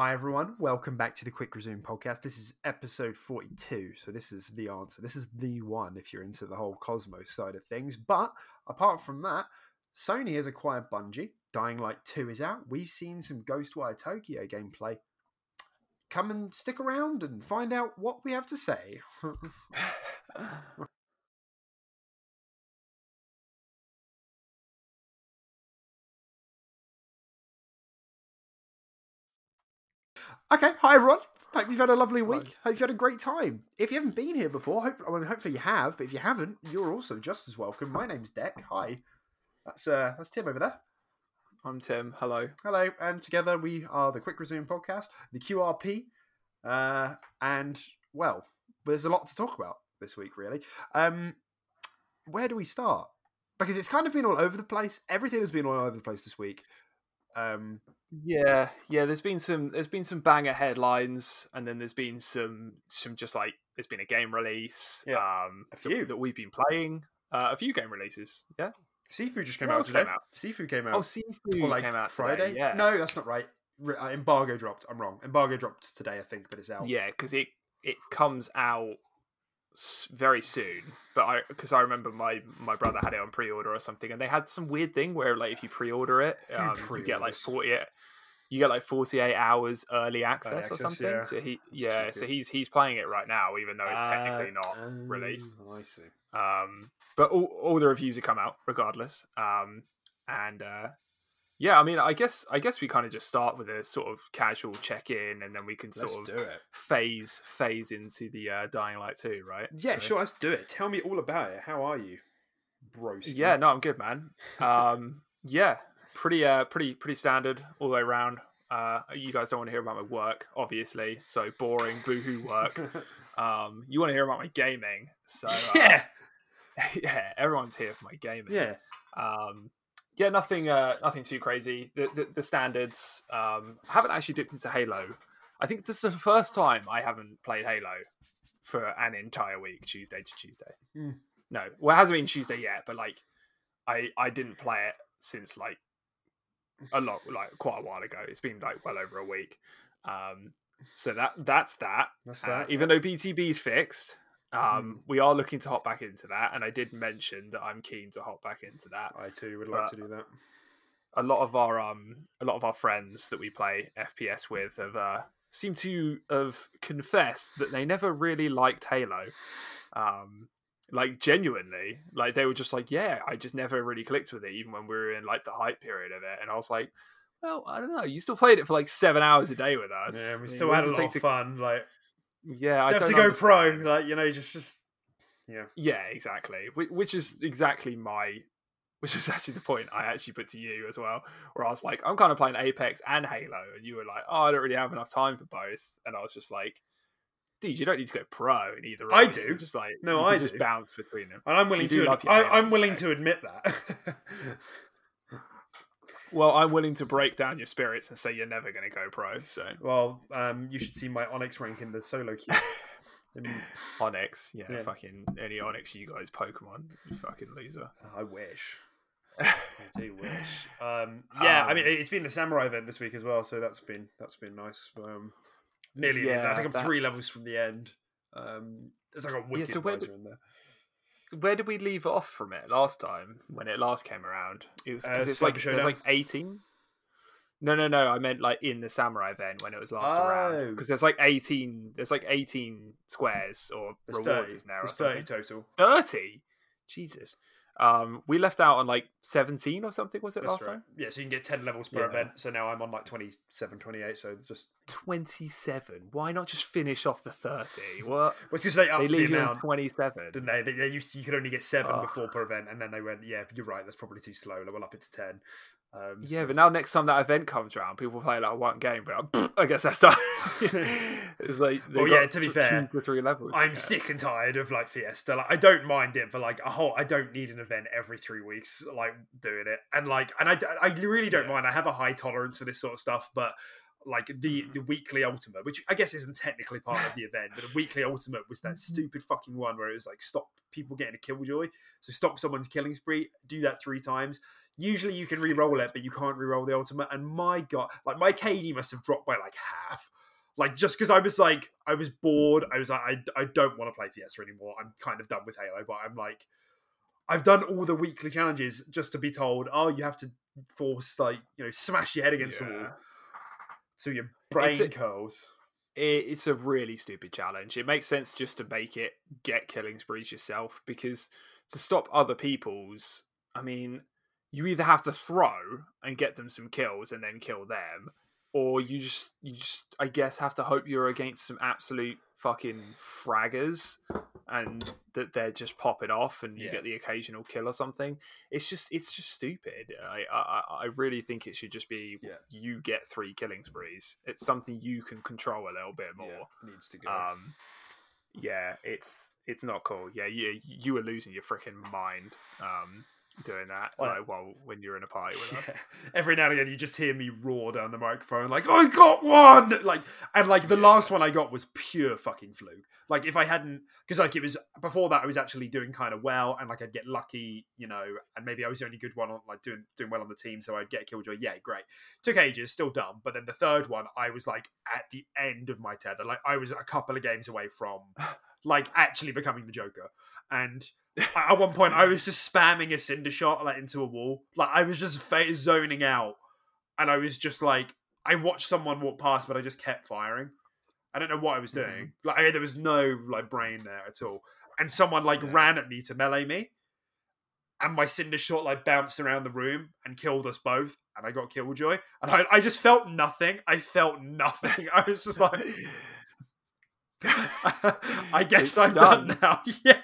Hi, everyone. Welcome back to the Quick Resume podcast. This is episode 42. So, this is the answer. This is the one if you're into the whole Cosmos side of things. But apart from that, Sony has acquired Bungie. Dying Light 2 is out. We've seen some Ghostwire Tokyo gameplay. Come and stick around and find out what we have to say. Okay, hi everyone. Hope you've had a lovely week. Hope you've had a great time. If you haven't been here before, hope I mean, hopefully you have. But if you haven't, you're also just as welcome. My name's Deck. Hi, that's uh, that's Tim over there. I'm Tim. Hello. Hello, and together we are the Quick Resume podcast, the QRP, uh, and well, there's a lot to talk about this week, really. Um, where do we start? Because it's kind of been all over the place. Everything has been all over the place this week. Um, Yeah, yeah. There's been some. There's been some banger headlines, and then there's been some. Some just like there's been a game release. Yeah, um, a few. that, we've been playing. Uh, a few game releases. Yeah. Sifu just came What out else today. came out? Sifu came out. Oh, Sifu like came out Friday. Today. Yeah. No, that's not right. Uh, embargo dropped. I'm wrong. Embargo dropped today, I think, but it's out. Yeah, because it it comes out very soon. But I because I remember my my brother had it on pre order or something, and they had some weird thing where like if you pre order it, um, you get like pre-orders? forty. You get like forty eight hours early access, or access, something. yeah. So he yeah, so he's he's playing it right now, even though it's technically Uh, not released. oh, I see. Um, but all, all the reviews have come out regardless. Um, and uh, yeah, I mean, I guess I guess we kind of just start with a sort of casual check in, and then we can Let's sort do of it. phase phase into the uh, Dying Light two, right? Yeah, So- sure. Let's do it. Tell me all about it. How are you, bros? Yeah, no, I'm good, man. Um, yeah, pretty uh, pretty pretty standard all the way around. Uh, you guys don't want to hear about my work, obviously. So boring, boohoo work. Um, you want to hear about my gaming. So uh, yeah, yeah, everyone's here for my gaming. yeah. Um, yeah, nothing, uh, nothing too crazy. The the, the standards. Um, I haven't actually dipped into Halo. I think this is the first time I haven't played Halo for an entire week, Tuesday to Tuesday. Hmm. No, well, it hasn't been Tuesday yet, but like, I I didn't play it since like a lot, like quite a while ago. It's been like well over a week. Um, so that that's that. That's Uh, that. even though BTB is fixed, um, Hmm. we are looking to hop back into that, and I did mention that I'm keen to hop back into that. I too would like to do that. A lot of our um, a lot of our friends that we play FPS with have uh, seem to have confessed that they never really liked Halo. Um, like genuinely, like they were just like, yeah, I just never really clicked with it, even when we were in like the hype period of it. And I was like, well, I don't know. You still played it for like seven hours a day with us. Yeah, we mean, still what had a lot of to- fun. Like, Yeah, I have to don't go pro. Like, you know, just just yeah. Yeah, exactly. Wh- Which is exactly my, which is actually the point I actually put to you as well, where I was like, I'm kind of playing Apex and Halo, and you were like, oh, I don't really have enough time for both, and I was just like, dude, you don't need to go pro in either. I one. You do. Just like No, you can I just bounce between them. And I'm willing You to. love your I, I'm willing to admit that. Well, I'm willing to break down your spirits and say you're never going to go pro. So well, um, you should see my Onyx rank in the solo queue. Onyx, yeah, Yeah. fucking any Onyx you guys Pokemon, you fucking loser. I wish. I do wish. Um, yeah, I mean, Um, it's been the samurai event this week as well, so that's been that's been nice. Um, nearly, end. I think I'm that- three levels from the end. Um, there's like a wicked so where in there. Where did we leave off from it last time when it last came around? It was Uh, because it's Cyber like there's like eighteen. No, no, no. I meant like in the samurai event when it was last around Oh. because there's like eighteen. There's like eighteen squares or There's rewards 30. is now. There's 30 total. Thirty. Jesus. Um, we left out on like seventeen or something. Was it That's last right. time? Yeah, so you can get 10 levels per Yeah. event. So now I'm on like 27, 28. So just. Twenty-seven. Why not just finish off the thirty? What? Well, it's because they They upped the leave you on twenty-seven. Didn't they? They, they used to, you could only get seven before per event, and then they went, "Yeah, you're right. That's probably too slow. We'll up it to 10. Um, Yeah, so- but now next time that event comes around, people play like one game, but like, I guess that's done. it's like Well, yeah, to be fair, two or three levels. I'm yeah. sick and tired of like Fiesta. Like I don't mind it, but like a whole, I don't need an event every three weeks, like doing it. And like, and I, I really don't Yeah. mind. I have a high tolerance for this sort of stuff, but like the the weekly ultimate, which I guess isn't technically part of the event, but the weekly ultimate was that stupid fucking one where it was like stop people getting a killjoy. So stop someone's killing spree. Do that three times. Usually you can re-roll it, but you can't re-roll the ultimate. And my god, like my KD must have dropped by like half like just because I was like I was bored. I was like I, I don't want to play Fiesta anymore. I'm kind of done with Halo, but I'm like I've done all the weekly challenges just to be told, oh, you have to force like you know smash your head against the wall so your brain It's a- curls. It's a really stupid challenge. It makes sense just to make it get killing sprees yourself because to stop other people's, I mean, you either have to throw and get them some kills and then kill them, or you just you just I guess have to hope you're against some absolute fucking fraggers and that they're just popping off and you Yeah. get the occasional kill or something. It's just it's just stupid. I I, I really think it should just be Yeah. you get three killing sprees. It's something you can control a little bit more. needs to go. Um, yeah, it's it's not cool. Yeah, you you were losing your freaking mind um, doing that. Well, like, well, when you're in a party with us. Yeah. Every now and again, you just hear me roar down the microphone, like "I got one!" Like, and like the Yeah. last one I got was pure fucking fluke. Like, if I hadn't, because like it was before that, I was actually doing kind of well, and like I'd get lucky, you know, and maybe I was the only good one on like doing doing well on the team, so I'd get a killjoy. Yeah, great. Took ages, still dumb. But then the third one, I was like at the end of my tether. Like I was a couple of games away from like actually becoming the Joker, and at one point I was just spamming a cinder shot like into a wall. Like I was just fa- zoning out, and I was just like I watched someone walk past, but I just kept firing. I don't know what I was doing. Mhm. Like there was no like brain there at all. And someone like Yeah. ran at me to melee me, and my cinder shot like bounced around the room and killed us both. And I got killjoy, and I, I just felt nothing. I felt nothing. I was just like. I guess It's I'm done. done now. yeah.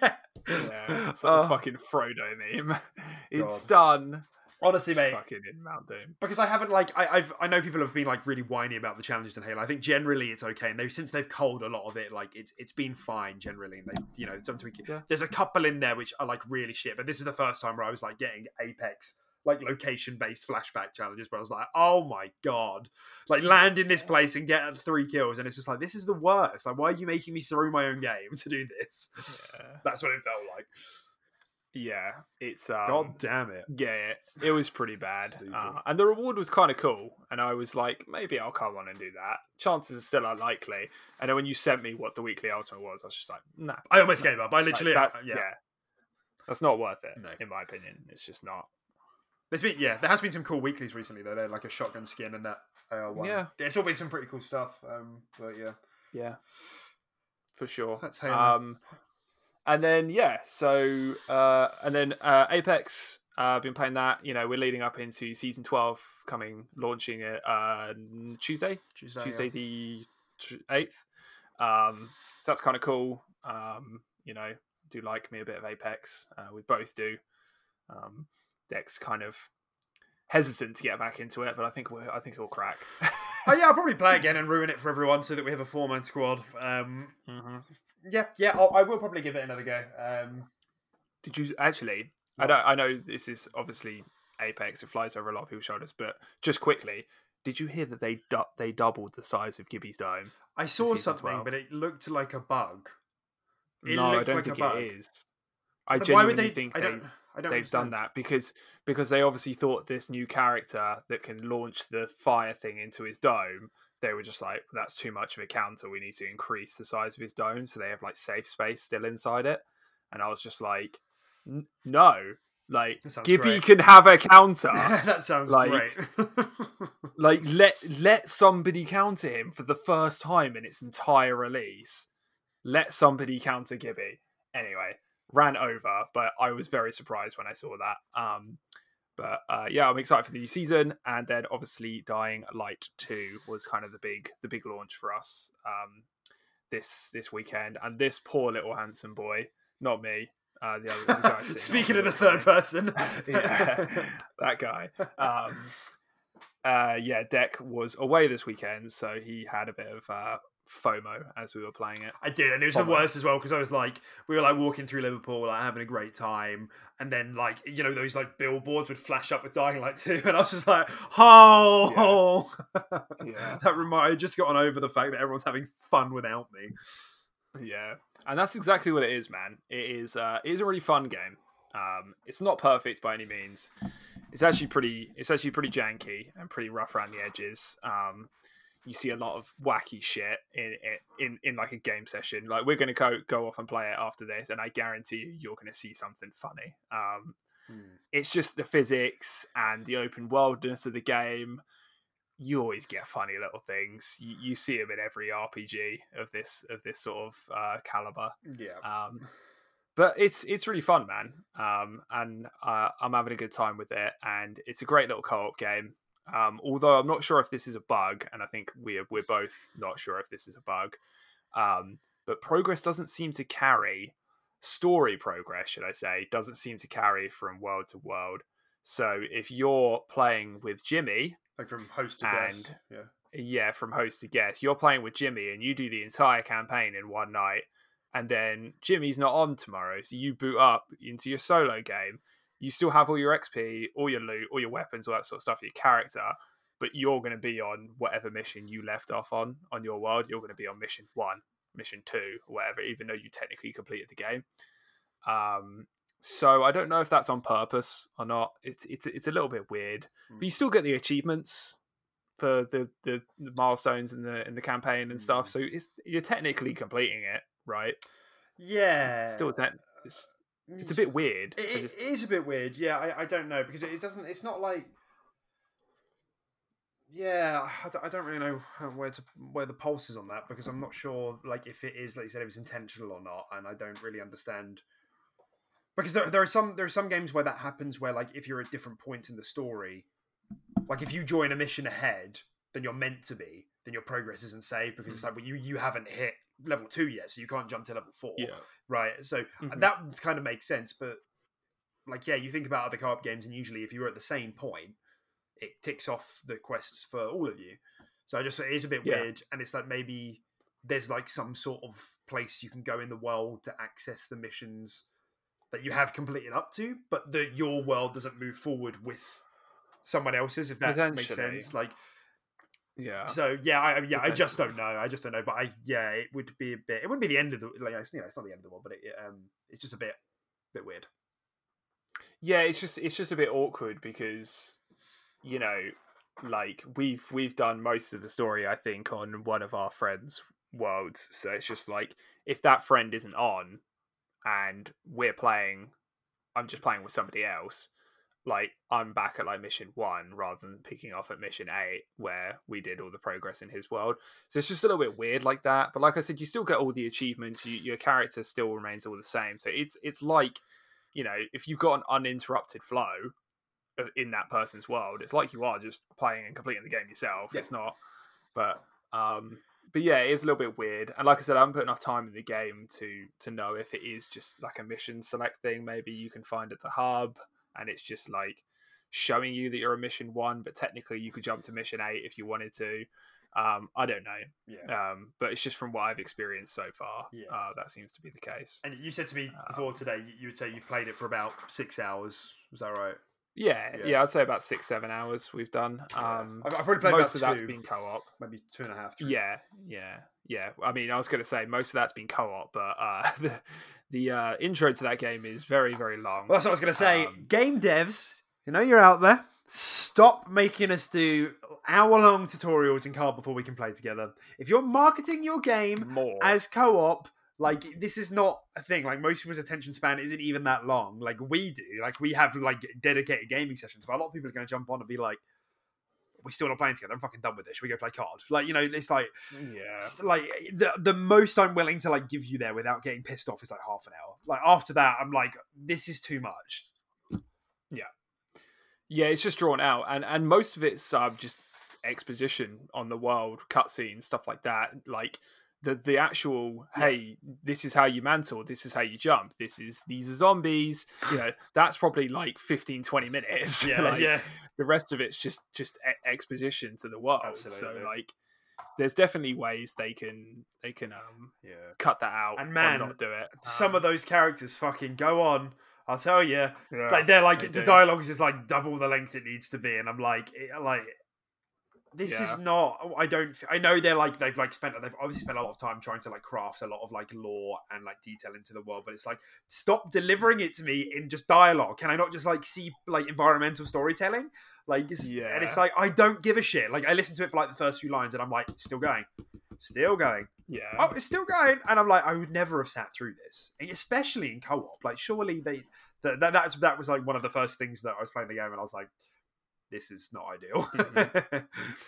Yeah, it's like Oh. the fucking Frodo meme. It's God. done. Honestly, mate, Fucking in Mount Doom. because I haven't like I, I've I know people have been like really whiny about the challenges in Halo. I think generally it's okay, and they since they've culled a lot of it, like it's it's been fine generally, and they you know done tweak. Yeah. There's a couple in there which are like really shit, but this is the first time where I was like getting Apex like location based flashback challenges, where I was like, oh my god, like land in this place and get three kills, and it's just like this is the worst. Like, why are you making me through my own game to do this? Yeah, That's what it felt like. yeah it's um, God damn it. Yeah, it was pretty bad. Uh, and the reward was kind of cool. And I was like, maybe I'll come on and do that. Chances are still unlikely. And then when you sent me what the weekly ultimate was, I was just like, nah. I almost No. gave up. I Like, literally, that's, yeah. yeah. That's not worth it, No. in my opinion. It's just not. There's been yeah, there has been some cool weeklies recently though. They're like a shotgun skin and that AR one. Yeah. it's all been some pretty cool stuff. Um, but yeah, Yeah, for sure. That's Halo. Um, and then yeah, so uh, and then uh, Apex. Uh, been playing that. You know, we're leading up into season twelve coming, launching it uh, Tuesday, Tuesday, Tuesday yeah. the eighth. Um, so that's kind of cool. Um, you know, do like me a bit of Apex. Uh, we both do. Um, Dex kind of hesitant to get back into it, but I think I think it'll crack. Oh yeah, I'll probably play again and ruin it for everyone so that we have a four man squad. Um, hmm yeah, yeah, I'll, I will probably give it another go. Um, Did you actually? I What? know. I know this is obviously Apex. It flies over a lot of people's shoulders, but just quickly, did you hear that they du- they doubled the size of Gibby's dome? I saw something, 12. but it looked like a bug. It no, I don't like a think bug. it is. I But why would genuinely they? think I they don't. I don't. they've done that because because they obviously thought this new character that can launch the fire thing into his dome. They were just like, that's too much of a counter. We need to increase the size of his dome so they have like safe space still inside it. And I was just like, no, like Gibby great. can have a counter. that sounds Like- great. like let let somebody counter him for the first time in its entire release. Let somebody counter Gibby. Anyway, ran over, but I was very surprised when I saw that. Um, but uh, yeah, I'm excited for the new season, and then obviously Dying Light Two was kind of the big the big launch for us um, this this weekend. And this poor little handsome boy, not me, Uh, the other the guy Speaking of the third person, yeah, that guy. Um, uh, yeah, Deck was away this weekend, so he had a bit of uh, FOMO as we were playing it. I did, and it was the worst as well because I was like, we were like walking through Liverpool, like having a great time, and then like you know those like billboards would flash up with Dying Light two, and I was just like, oh, Yeah. that reminded. I just gotten over the fact that everyone's having fun without me. Yeah, and that's exactly what it is, man. It is. Uh, it is a really fun game. Um, it's not perfect by any means. It's actually pretty. It's actually pretty janky and pretty rough around the edges. Um, you see a lot of wacky shit in in in like a game session. Like we're going to go go off and play it after this, and I guarantee you, you're going to see something funny. Um, it's just the physics and the open worldness of the game. You always get funny little things. You, you see them in every RPG of this of this sort of uh, caliber. Yeah, Um, but it's it's really fun, man. Um, and uh, I'm having a good time with it, and it's a great little co-op game. Um, although I'm not sure if this is a bug, and I think we're we're both not sure if this is a bug. Um, but progress doesn't seem to carry story progress, should I say, doesn't seem to carry from world to world. So if you're playing with Jimmy, like from host to guest. Yeah, yeah, from host to guest. You're playing with Jimmy and you do the entire campaign in one night, and then Jimmy's not on tomorrow, so you boot up into your solo game. You still have all your XP, all your loot, all your weapons, all that sort of stuff, your character, but you're going to be on whatever mission you left off on on your world. You're going to be on mission one, mission two, whatever, even though you technically completed the game. Um, so I don't know if that's on purpose or not. It's it's it's a little bit weird, but you still get the achievements for the, the, the milestones in the in the campaign and stuff. Mm. So it's you're technically completing it, right? yeah. Still, that it's it's a bit weird. It, it- just- it is a bit weird. Yeah, I, I don't know because it, it doesn't. It's not like. Yeah, I don't, I don't really know where to where the pulse is on that because I'm not sure like if it is like you said it was intentional or not, and I don't really understand. Because there, there are some there are some games where that happens where like if you're at different points in the story, like if you join a mission ahead than you're meant to be, then your progress isn't saved because it's like well you you haven't hit level two yet, so you can't jump to level four yeah, right? So Mhm. that kind of makes sense, but like, yeah, you think about other co-op games, and usually if you're at the same point, it ticks off the quests for all of you. So I just it is a bit Yeah. weird, and it's like maybe there's like some sort of place you can go in the world to access the missions that you have completed up to, but that your world doesn't move forward with someone else's. If that makes sense, like yeah. so yeah, I, yeah, I just don't know. I just don't know. But I yeah, it would be a bit. It wouldn't be the end of the like it's, you know it's not the end of the world, but it, it, um it's just a bit bit weird. yeah it's just it's just a bit awkward because you know like we've we've done most of the story i think on one of our friends worlds so it's just like if that friend isn't on and we're playing i'm just playing with somebody else like i'm back at like mission one rather than picking off at mission eight where we did all the progress in his world so it's just a little bit weird like that but like i said you still get all the achievements you, your character still remains all the same so it's it's like you know, if you've got an uninterrupted flow in that person's world, it's like you are just playing and completing the game yourself. Yeah. It's not, but um, but yeah, it is a little bit weird. And like I said, I haven't put enough time in the game to to know if it is just like a mission select thing. Maybe you can find at the hub, and it's just like showing you that you're a mission one, but technically you could jump to mission eight if you wanted to. Um, I don't know, Yeah. um, but it's just from what I've experienced so far. Yeah. Uh, that seems to be the case. And you said to me Um, before today, you- you would say you've played it for about six hours. Was that right? Yeah, Yeah. yeah, I'd say about six, seven hours we've done. Um, I've, I've probably played most of about that's been co-op. maybe two and a half. three. Yeah, yeah, yeah. I mean, I was going to say most of that's been co-op, but uh, the the uh, intro to that game is very, very long. Well, that's what I was going to say. Um, Game devs, you know you're out there. Stop making us do hour-long tutorials in card before we can play together. If you're marketing your game More. as co-op, like this is not a thing. Like most people's attention span isn't even that long. Like we do. Like we have like dedicated gaming sessions. But a lot of people are going to jump on and be like, "We're still not playing together. I'm fucking done with this. Should we go play card?" Like you know, it's like yeah, it's like the the most I'm willing to like give you there without getting pissed off is like half an hour. Like after that, I'm like, this is too much. yeah. Yeah, it's just drawn out, and and most of it's uh, just exposition on the world, cutscenes, stuff like that. Like the the actual hey, this is how you mantle, this is how you jump, this is these are zombies. You know, that's probably like 15, 20 minutes. Yeah, like, yeah. The rest of it's just just e- exposition to the world. Absolutely. So like, there's definitely ways they can they can um Yeah. cut that out And man, not do it. Some of Um, those characters fucking go on. I'll tell you. yeah, like they're like they the do. dialogues is like double the length it needs to be, and I'm like, it, like this Yeah. is not. I don't. I know they're like they've like spent. They've obviously spent a lot of time trying to like craft a lot of like lore and like detail into the world, but it's like stop delivering it to me in just dialogue. Can I not just like see like environmental storytelling? Like, it's, and it's like I don't give a shit. Like I listened to it for like the first few lines, and I'm like, still going, still going yeah. oh, it's still going, and I'm like, I would never have sat through this, especially in co-op. Like, surely they that that that's, that was like one of the first things that I was playing the game, and I was like, this is not ideal.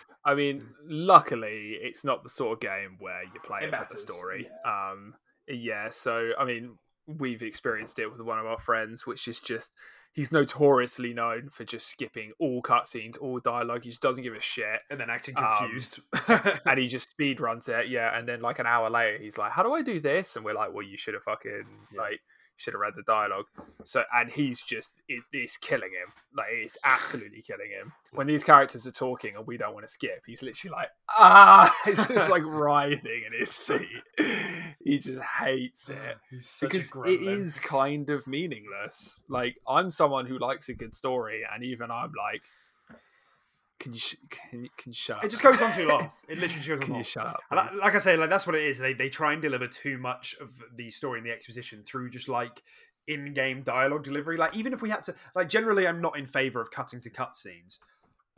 I mean, luckily, it's not the sort of game where you play It it, for the story. Um, yeah. So, I mean, we've experienced it with one of our friends, which is just he's notoriously known for just skipping all cutscenes, all dialogue. He just doesn't give a shit, and then acting Um, confused. and he just speed runs it. Yeah, and then like an hour later, he's like, "How do I do this?" And we're like, "Well, you should have fucking Yeah. like." Should have read the dialogue. So, and he's just it, it's killing him. Like it's absolutely killing him. When these characters are talking and we don't want to skip, he's literally like ah, he's just like writhing in his seat. He just hates it such because it gremlin. kind of meaningless. Like I'm someone who likes a good story, and even I'm like, can you sh- can you, can you shut up? It just goes on too long. It literally just goes on Can long. you shut up? And like, like I say, like that's what it is. They they try and deliver too much of the story and the exposition through just like in-game dialogue delivery. Like even if we had to, like generally, I'm not in favor of cutting to cutscenes,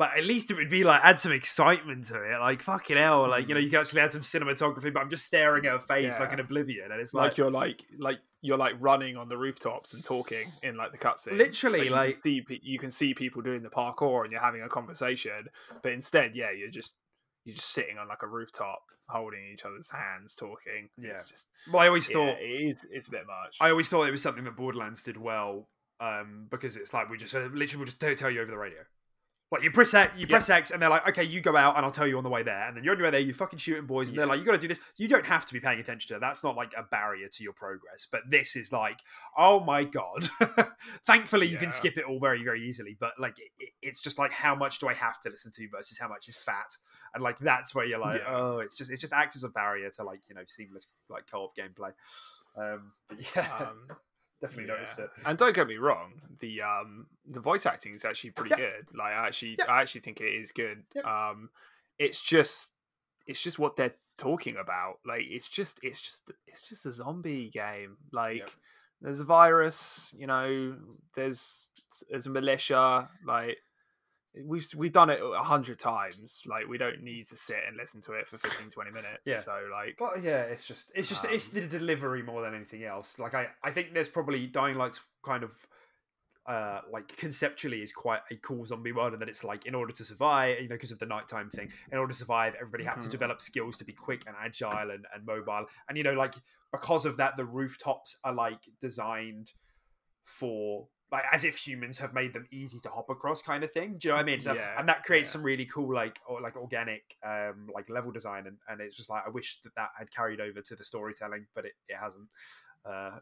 but at least it would be like add some excitement to it. Like fucking hell, like you know, you can actually add some cinematography. But I'm just staring at a face like Yeah. an oblivion, and it's like like, you're like like you're like running on the rooftops and talking in like the cutscene. Literally, you like- can see, you can see people doing the parkour and you're having a conversation, but instead, yeah, you're just you're just sitting on like a rooftop holding each other's hands, talking. Yeah. It's just well, I always yeah, thought it is it's a bit much. I always thought it was something that Borderlands did well um, because it's like we just uh, literally will just tell you over the radio. Like you press X, you press X, and they're like, "Okay, you go out, and I'll tell you on the way there." And then you're on your way there, you fucking shooting boys, and they're like, "You got to do this." You don't have to be paying attention to it. That's not like a barrier to your progress. But this is like, oh my god! Thankfully, you can skip it all very, very easily. But like, it, it- it's just like, how much do I have to listen to versus how much is fat? And like, that's where you're like, Yeah. oh, it's just, it's just acts as a barrier to like, you know, seamless like co-op gameplay. Um, yeah, Um, definitely Yeah. noticed it. And don't get me wrong, the um the voice acting is actually pretty Yeah. good. Like I actually Yeah. I actually think it is good. Um it's just it's just what they're talking about. Like it's just it's just it's just a zombie game. Like there's a virus, you know, there's there's a militia, like we've we've done it a hundred times. Like we don't need to sit and listen to it for 15, 20 minutes. Yeah. So like Well, yeah, it's just it's just it's Um, the delivery more than anything else. Like I, I think there's probably Dying Light's kind of uh like conceptually is quite a cool zombie world and that it's like in order to survive you know because of the nighttime thing in order to survive everybody had to Mhm. develop skills to be quick and agile and, and mobile and you know like because of that the rooftops are like designed for like as if humans have made them easy to hop across kind of thing do you know what i mean so, Yeah, and that creates yeah. some really cool like or like organic um like level design and, and it's just like i wish that that had carried over to the storytelling but it, it hasn't uh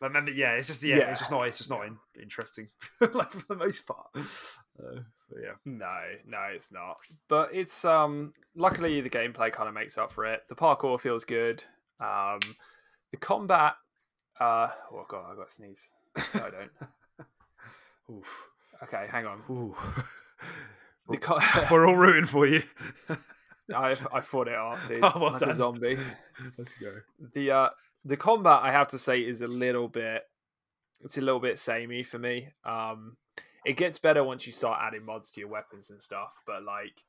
and then yeah it's just yeah, Yeah. it's just not it's just not in, interesting like for the most part uh, yeah No, no, it's not. But it's um luckily the gameplay kind of makes up for it. The parkour feels good. Um the combat uh oh god, I got sneeze. No, I don't. Oof. Okay, hang on. Ooh. Co- we're all rooting for you I I fought it off, dude. Oh, well like done. a zombie. let's go The uh the combat I have to say is a little bit it's a little bit samey for me. Um it gets better once you start adding mods to your weapons and stuff, but like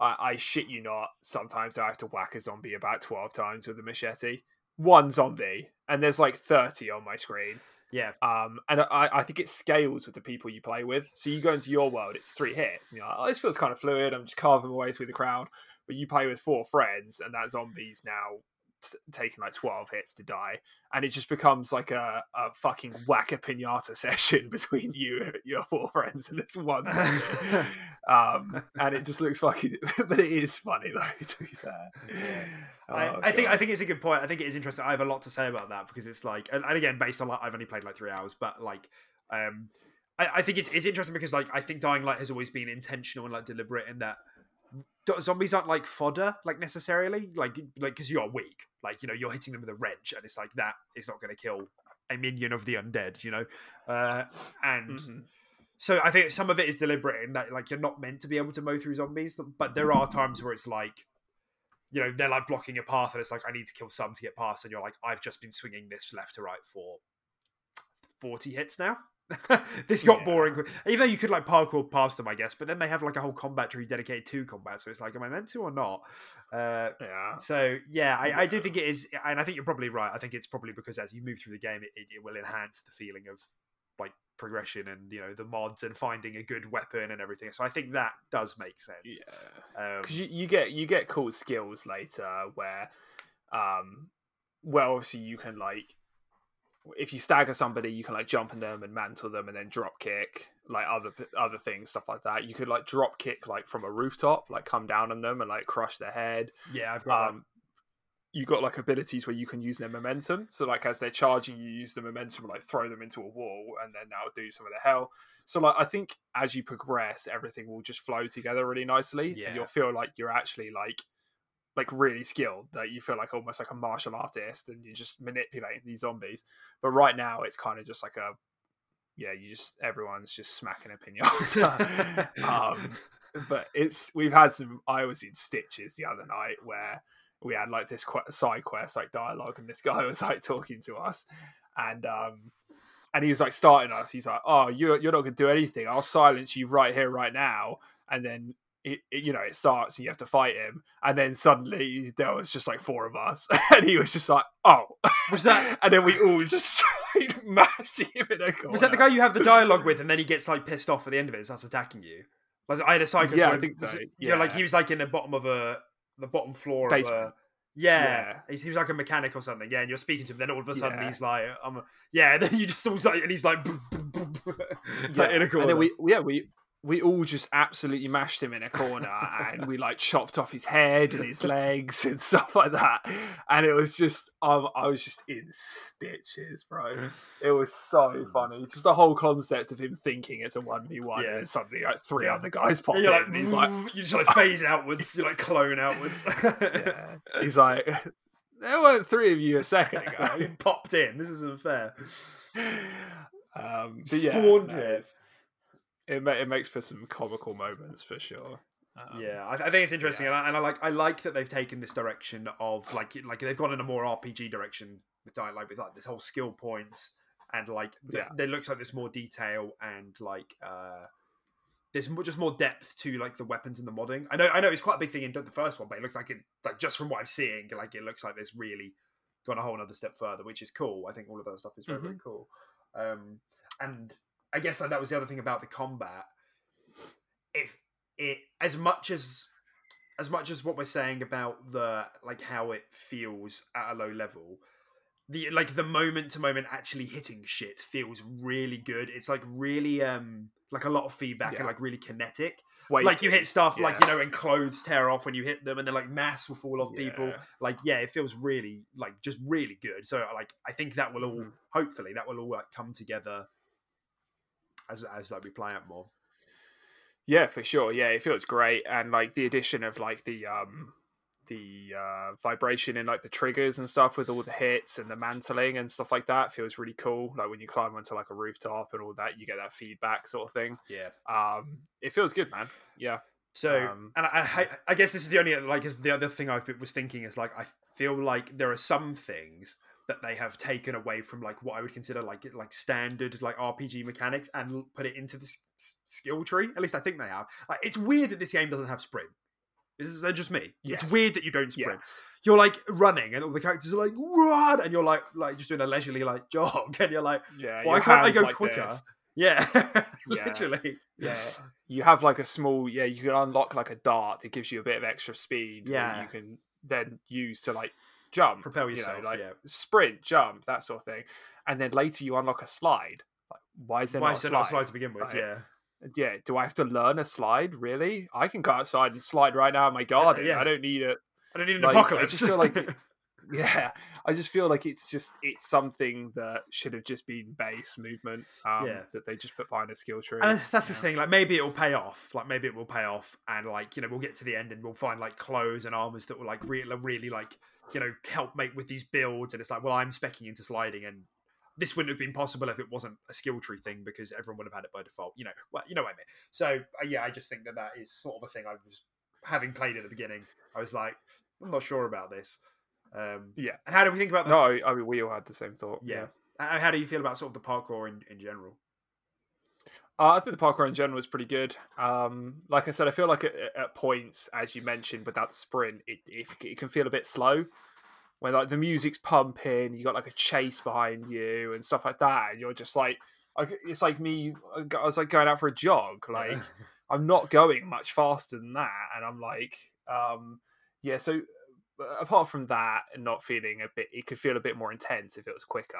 I, I shit you not, sometimes I have to whack a zombie about twelve times with a machete. One zombie, and there's like thirty on my screen. Yeah Um, and I, I think it scales with the people you play with. So you go into your world, it's three hits, and you're like, oh, this feels kind of fluid. I'm just carving my way through the crowd. But you play with four friends, and that zombie's now taking like 12 hits to die and it just becomes like a, a fucking whack a pinata session between you and your four friends and this one um and it just looks fucking but it is funny though to be fair oh, I, I think I think it's a good point. I think it is interesting. I have a lot to say about that because it's like, and, and again, based on like I've only played like three hours, but like, um, I, I think it's, it's interesting because like I think Dying Light has always been intentional and like deliberate in that zombies aren't like fodder like necessarily like like because you are weak like you know you're hitting them with a wrench and it's like that is not going to kill a minion of the undead you know uh and mm-hmm. so i think some of it is deliberate in that like you're not meant to be able to mow through zombies but there are times where it's like you know they're like blocking a path and it's like i need to kill some to get past and you're like i've just been swinging this left to right for 40 hits now this got yeah. boring. Even though you could like parkour past them, I guess, but then they have like a whole combat tree dedicated to combat. So it's like, am I meant to or not? Uh, yeah. So yeah, I, yeah. I, do think it is, and I think you're probably right. I think it's probably because as you move through the game, it, it, it will enhance the feeling of like progression and you know the mods and finding a good weapon and everything. So I think that does make sense. Yeah, because um, you, you get you get cool skills later where, um, well, obviously you can like if you stagger somebody, you can like jump on them and mantle them, and then drop kick like other other things, stuff like that. You could like drop kick like from a rooftop, like come down on them and like crush their head. Yeah, I've got. Um, you got like abilities where you can use their momentum. So like as they're charging, you use the momentum like throw them into a wall, and then that'll do some of the hell. So like I think as you progress, everything will just flow together really nicely, yeah. and you'll feel like you're actually like like really skilled that you feel like almost like a martial artist and you're just manipulating these zombies but right now it's kind of just like a yeah you just everyone's just smacking a pinata um, but it's we've had some i was in stitches the other night where we had like this side quest like dialogue and this guy was like talking to us and um and he was like starting us he's like oh you're, you're not gonna do anything i'll silence you right here right now and then it, it, you know, it starts and you have to fight him, and then suddenly there was just like four of us, and he was just like, "Oh, was that?" and then we all just like, mashed him in a corner. Was that the guy you have the dialogue with, and then he gets like pissed off at the end of it and starts attacking you? Like I had a cyclist. Yeah, I think so. Yeah. like he was like in the bottom of a the bottom floor Basement. Yeah, yeah. He seems like a mechanic or something. Yeah, and you're speaking to him, then all of a sudden yeah. he's like, "I'm," a... yeah. And then you just always like, and he's like, yeah. in a corner. And then we, yeah, we we all just absolutely mashed him in a corner and we like chopped off his head and his legs and stuff like that. And it was just, um, I was just in stitches, bro. It was so hmm. funny. Just the whole concept of him thinking it's a 1v1 yeah. and suddenly like three yeah. other guys pop in. Like, he's like, you just like phase outwards, you like clone outwards. yeah. He's like, there weren't three of you a second ago. you popped in. This isn't fair. Um, Spawned yeah, no, it ma- it makes for some comical moments for sure. Um, yeah, I, I, think it's interesting, yeah. and, I, and, I, like I like that they've taken this direction of like like they've gone in a more RPG direction with like with like this whole skill points and like the, yeah. there looks like there's more detail and like uh there's just more depth to like the weapons and the modding. I know I know it's quite a big thing in the first one, but it looks like it like just from what I'm seeing, like it looks like there's really gone a whole other step further, which is cool. I think all of that stuff is very mm-hmm. very cool. Um, and I guess that was the other thing about the combat. If it as much as as much as what we're saying about the like how it feels at a low level, the like the moment to moment actually hitting shit feels really good. It's like really um like a lot of feedback yeah. and like really kinetic. Wait, like you hit stuff yeah. like you know, and clothes tear off when you hit them, and then like mass will fall off yeah. people. Like yeah, it feels really like just really good. So like I think that will all mm-hmm. hopefully that will all like come together as as like we play out more. Yeah, for sure. Yeah, it feels great, and like the addition of like the um the uh, vibration in like the triggers and stuff with all the hits and the mantling and stuff like that feels really cool. Like when you climb onto like a rooftop and all that, you get that feedback sort of thing. Yeah, um, it feels good, man. Yeah. So, um, and I, I, I guess this is the only like is the other thing I was thinking is like I feel like there are some things that they have taken away from like what I would consider like like standard like RPG mechanics and put it into the skill tree. At least I think they have. Like, it's weird that this game doesn't have sprint. This is just me. Yes. It's weird that you don't sprint. Yes. You're like running, and all the characters are like run, and you're like like just doing a leisurely like jog, and you're like, yeah, why can't I go like quicker? This. Yeah, literally. Yeah, you have like a small. Yeah, you can unlock like a dart that gives you a bit of extra speed. Yeah, you can then use to like jump, Propel you know, yourself, like yeah. sprint, jump, that sort of thing. And then later you unlock a slide. Like, why is there Why not is a there not a slide? slide to begin with? Right. Yeah. Yeah, do I have to learn a slide? Really? I can go outside and slide right now in my garden. yeah. I don't need it. I don't need an Like, I apocalypse. just feel like Yeah, I just feel like it's just it's something that should have just been base movement. Um, Yeah. that they just put behind a skill tree. And that's the thing. Like maybe it will pay off. Like maybe it will pay off, and like you know we'll get to the end and we'll find like clothes and armors that will like really, really like you know help make with these builds. And it's like, well, I'm specking into sliding, and this wouldn't have been possible if it wasn't a skill tree thing because everyone would have had it by default. You know, well, you know what I mean. So uh, yeah, I just think that that is sort of a thing. I was having played at the beginning. I was like, I'm not sure about this. Um, Yeah. And how do we think about that? No, I, I mean we all had the same thought. yeah? Uh, How do you feel about sort of the parkour in, in general? Uh, I think the parkour in general is pretty good. Um, like I said, I feel like at, at points, as you mentioned, without the sprint, it, it it can feel a bit slow. When like the music's pumping, you got like a chase behind you and stuff like that, and you're just like, it's like me. I was like going out for a jog. Like I'm not going much faster than that, and I'm like, um, yeah. So uh, apart from that, and not feeling a bit, it could feel a bit more intense if it was quicker.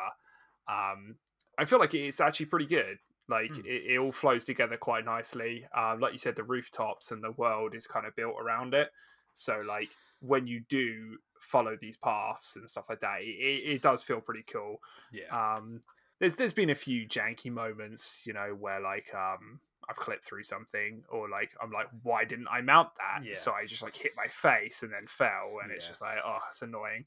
Um, I feel like it's actually pretty good. Like Mm. it, it all flows together quite nicely. Um, like you said, the rooftops and the world is kind of built around it. So like when you do follow these paths and stuff like that, it, it, it does feel pretty cool. yeah. Um, there's there's been a few janky moments, you know, where like um I've clipped through something, or like I'm like, why didn't I mount that? Yeah. So I just like hit my face and then fell, and it's just like, oh, it's annoying.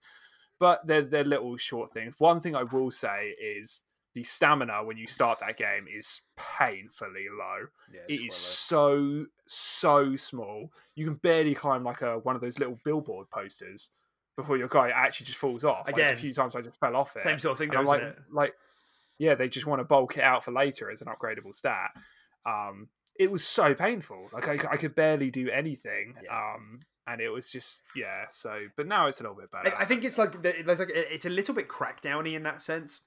But they're they're little short things. One thing I will say is the stamina when you start that game is painfully low. yeah it's is so so small. You can barely climb like a one of those little billboard posters before your guy actually just falls off. Like, Again, a few times I just fell off it. Same sort of thing, though, I'm like, it? like, yeah, they just want to bulk it out for later as an upgradable stat. Um, it was so painful. Like I, I could barely do anything. Yeah. Um, and it was just yeah. So, but now it's a little bit better. I, think it's like it's like it's a little bit crackdowny in that sense.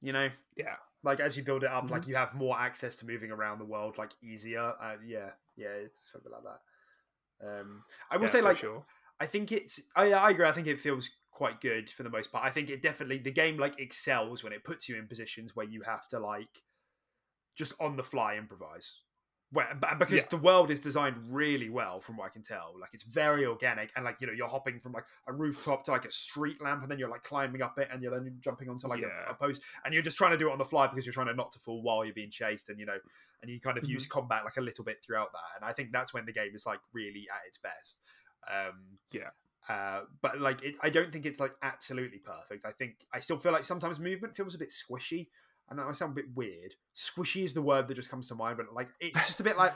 You know, yeah, like as you build it up, Mm-hmm. like you have more access to moving around the world, like easier. Uh, yeah, yeah, it's something like that. Um, I will yeah, say, like, sure. I think it's. I, I agree. I think it feels quite good for the most part. I think it definitely the game like excels when it puts you in positions where you have to like just on the fly improvise. Where, because Yeah. the world is designed really well, from what I can tell. Like it's very organic, and like you know, you're hopping from like a rooftop to like a street lamp, and then you're like climbing up it, and you're then jumping onto like a, Yeah. a post, and you're just trying to do it on the fly because you're trying to not to fall while you're being chased, and you know, and you kind of Mhm. use combat like a little bit throughout that, and I think that's when the game is like really at its best. Um, Yeah. uh, but like, it, I don't think it's like absolutely perfect. I think I still feel like sometimes movement feels a bit squishy. I know I sound a bit weird. Squishy is the word that just comes to mind, but like, it's just a bit like,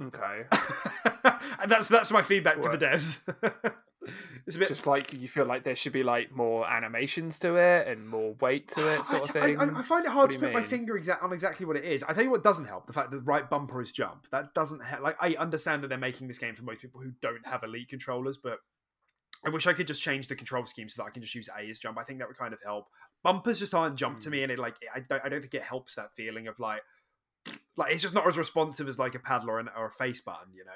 Okay, and that's that's my feedback to the devs. it's a bit just like you feel like there should be like more animations to it and more weight to it, sort of thing. I, I find it hard to put my finger exact on exactly what it is. I tell you what doesn't help: the fact that the right bumper is jump. That doesn't help. Like I understand that they're making this game for most people who don't have elite controllers, but I wish I could just change the control scheme so that I can just use A as jump. I think that would kind of help. Bumpers just aren't jump to me, and it like I don't, I don't think it helps that feeling of like like it's just not as responsive as like a paddle or, an, or a face button, you know.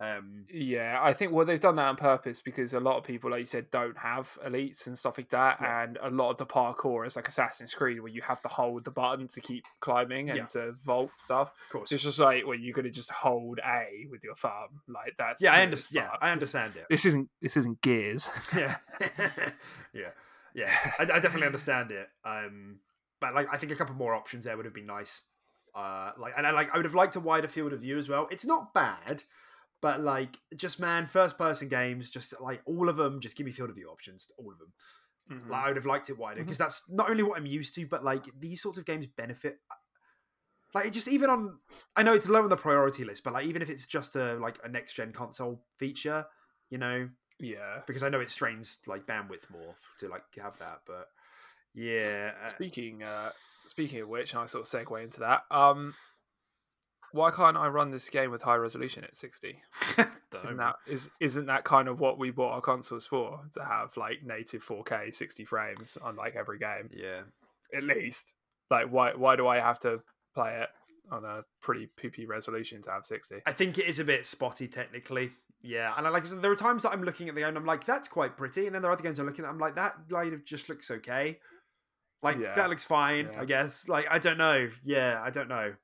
Um, Yeah, I think well they've done that on purpose because a lot of people, like you said, don't have elites and stuff like that, Yeah. and a lot of the parkour is like Assassin's Creed where you have to hold the button to keep climbing and Yeah. to vault stuff. of course, It's just like well you're gonna just hold A with your thumb, like that's yeah, I understand. Yeah. I understand it. This isn't this isn't Gears. yeah, yeah, yeah. I, I definitely understand it. Um, but like, I think a couple more options there would have been nice. Uh, like, and I like, I would have liked a wider field of view as well. It's not bad, but like, just man, first person games, just like all of them, just give me field of view options, all of them. Mhm. Like, I would have liked it wider because that's not only what I'm used to, but like these sorts of games benefit. Like it just even on, I know it's low on the priority list, but like even if it's just a like a next gen console feature, you know, Yeah. because I know it strains like bandwidth more to like have that. But yeah, uh, Speaking uh speaking of which, and I sort of segue into that. Um why can't I run this game with high resolution at 60? Isn't that is isn't that kind of what we bought our consoles for? To have like native 4K 60 frames on like every game. yeah, At least. Like why why do I have to play it on a pretty poopy resolution to have 60? I think it is a bit spotty technically. Yeah, and I like there are times that I'm looking at the game and I'm like, that's quite pretty, and then there are other games I'm looking at, I'm like, that line of just looks okay. Like Yeah. that looks fine, Yeah. I guess. Like I don't know. Yeah, I don't know.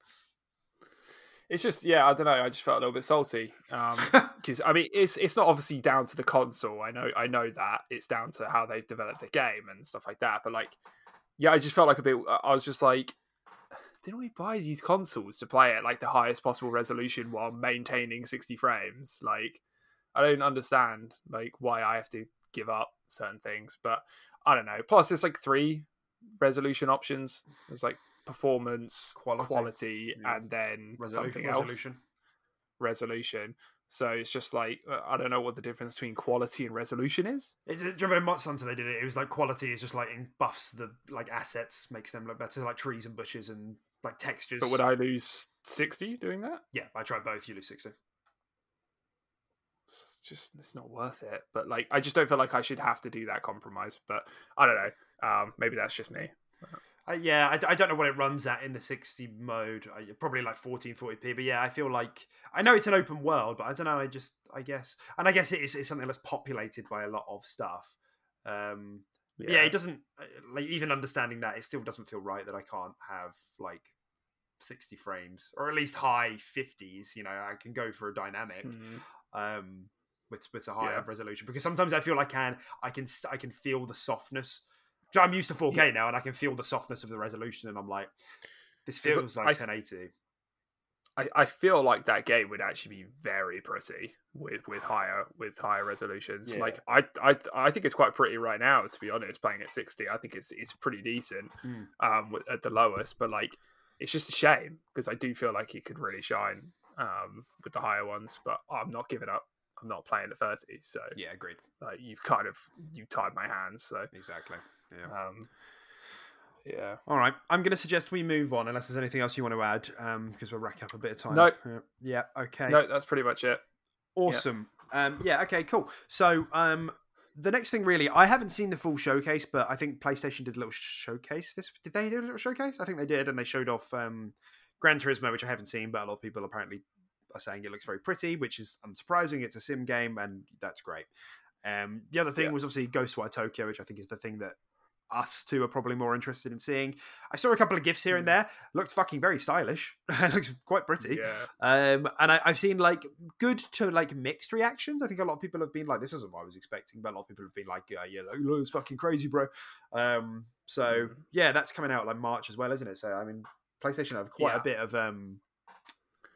It's just yeah, I don't know. I just felt a little bit salty um, because I mean, it's it's not obviously down to the console. I know I know that it's down to how they've developed the game and stuff like that. But like, yeah, I just felt like a bit. I was just like, didn't we buy these consoles to play at like the highest possible resolution while maintaining sixty frames? Like, I don't understand like why I have to give up certain things. But I don't know. Plus, there's like three resolution options. There's like performance, Quality. quality, Yeah. and then Resolu- something else resolution. resolution. So it's just like uh, I don't know what the difference between quality and resolution is. It's, do you remember in Hunter they did it? It was like quality is just like in buffs the like assets, makes them look better, like trees and bushes and like textures. But would I lose sixty doing that? Yeah, I try both. You lose sixty. It's just it's not worth it. But like I just don't feel like I should have to do that compromise. But I don't know. Um, maybe that's just me. Uh, yeah, I don't know what it runs at in the 60 mode. Uh, probably like 1440p. But yeah, I feel like I know it's an open world, but I don't know. I just, I guess, and I guess it is it's something that's populated by a lot of stuff. Um, yeah. yeah, it doesn't uh, like even understanding that it still doesn't feel right that I can't have like 60 frames or at least high 50s. You know, I can go for a dynamic. Mm. um, with with a higher Yeah. resolution because sometimes I feel I can I can i can feel the softness. I'm used to 4K now and I can feel the softness of the resolution and I'm like, this feels like I- 1080. I, I feel like that game would actually be very pretty with, with higher with higher resolutions. Yeah. Like I, I I think it's quite pretty right now. To be honest, playing at sixty, I think it's it's pretty decent Mm. um, at the lowest. But like, it's just a shame because I do feel like it could really shine um, with the higher ones. But I'm not giving up. I'm not playing at thirty. So Yeah, agreed. like, you've kind of you tied my hands. So Exactly. Yeah. um, yeah. All right. I'm going to suggest we move on unless there's anything else you want to add because we'll rack up a bit of time. No. Yeah. Yeah. Okay. No, that's pretty much it. Awesome. Um, yeah. Okay. Cool. So um, the next thing, really, I haven't seen the full showcase, but I think PlayStation did a little showcase. This did they do a little showcase? I think they did, and they showed off um, Gran Turismo, which I haven't seen, but a lot of people apparently are saying it looks very pretty, which is unsurprising. It's a sim game, and that's great. Um, the other thing Yeah. was obviously Ghostwire Tokyo, which I think is the thing that us two are probably more interested in seeing. I saw a couple of gifs here and Mm. there. Looked fucking very stylish. looks quite pretty. Yeah. Um, and I, I've seen like good to like mixed reactions. I think a lot of people have been like, "This isn't what I was expecting," but a lot of people have been like, "Yeah, yeah, like, it's fucking crazy, bro." Um, so Mhm. yeah, that's coming out like March as well, isn't it? So I mean, PlayStation have quite Yeah. a bit of um,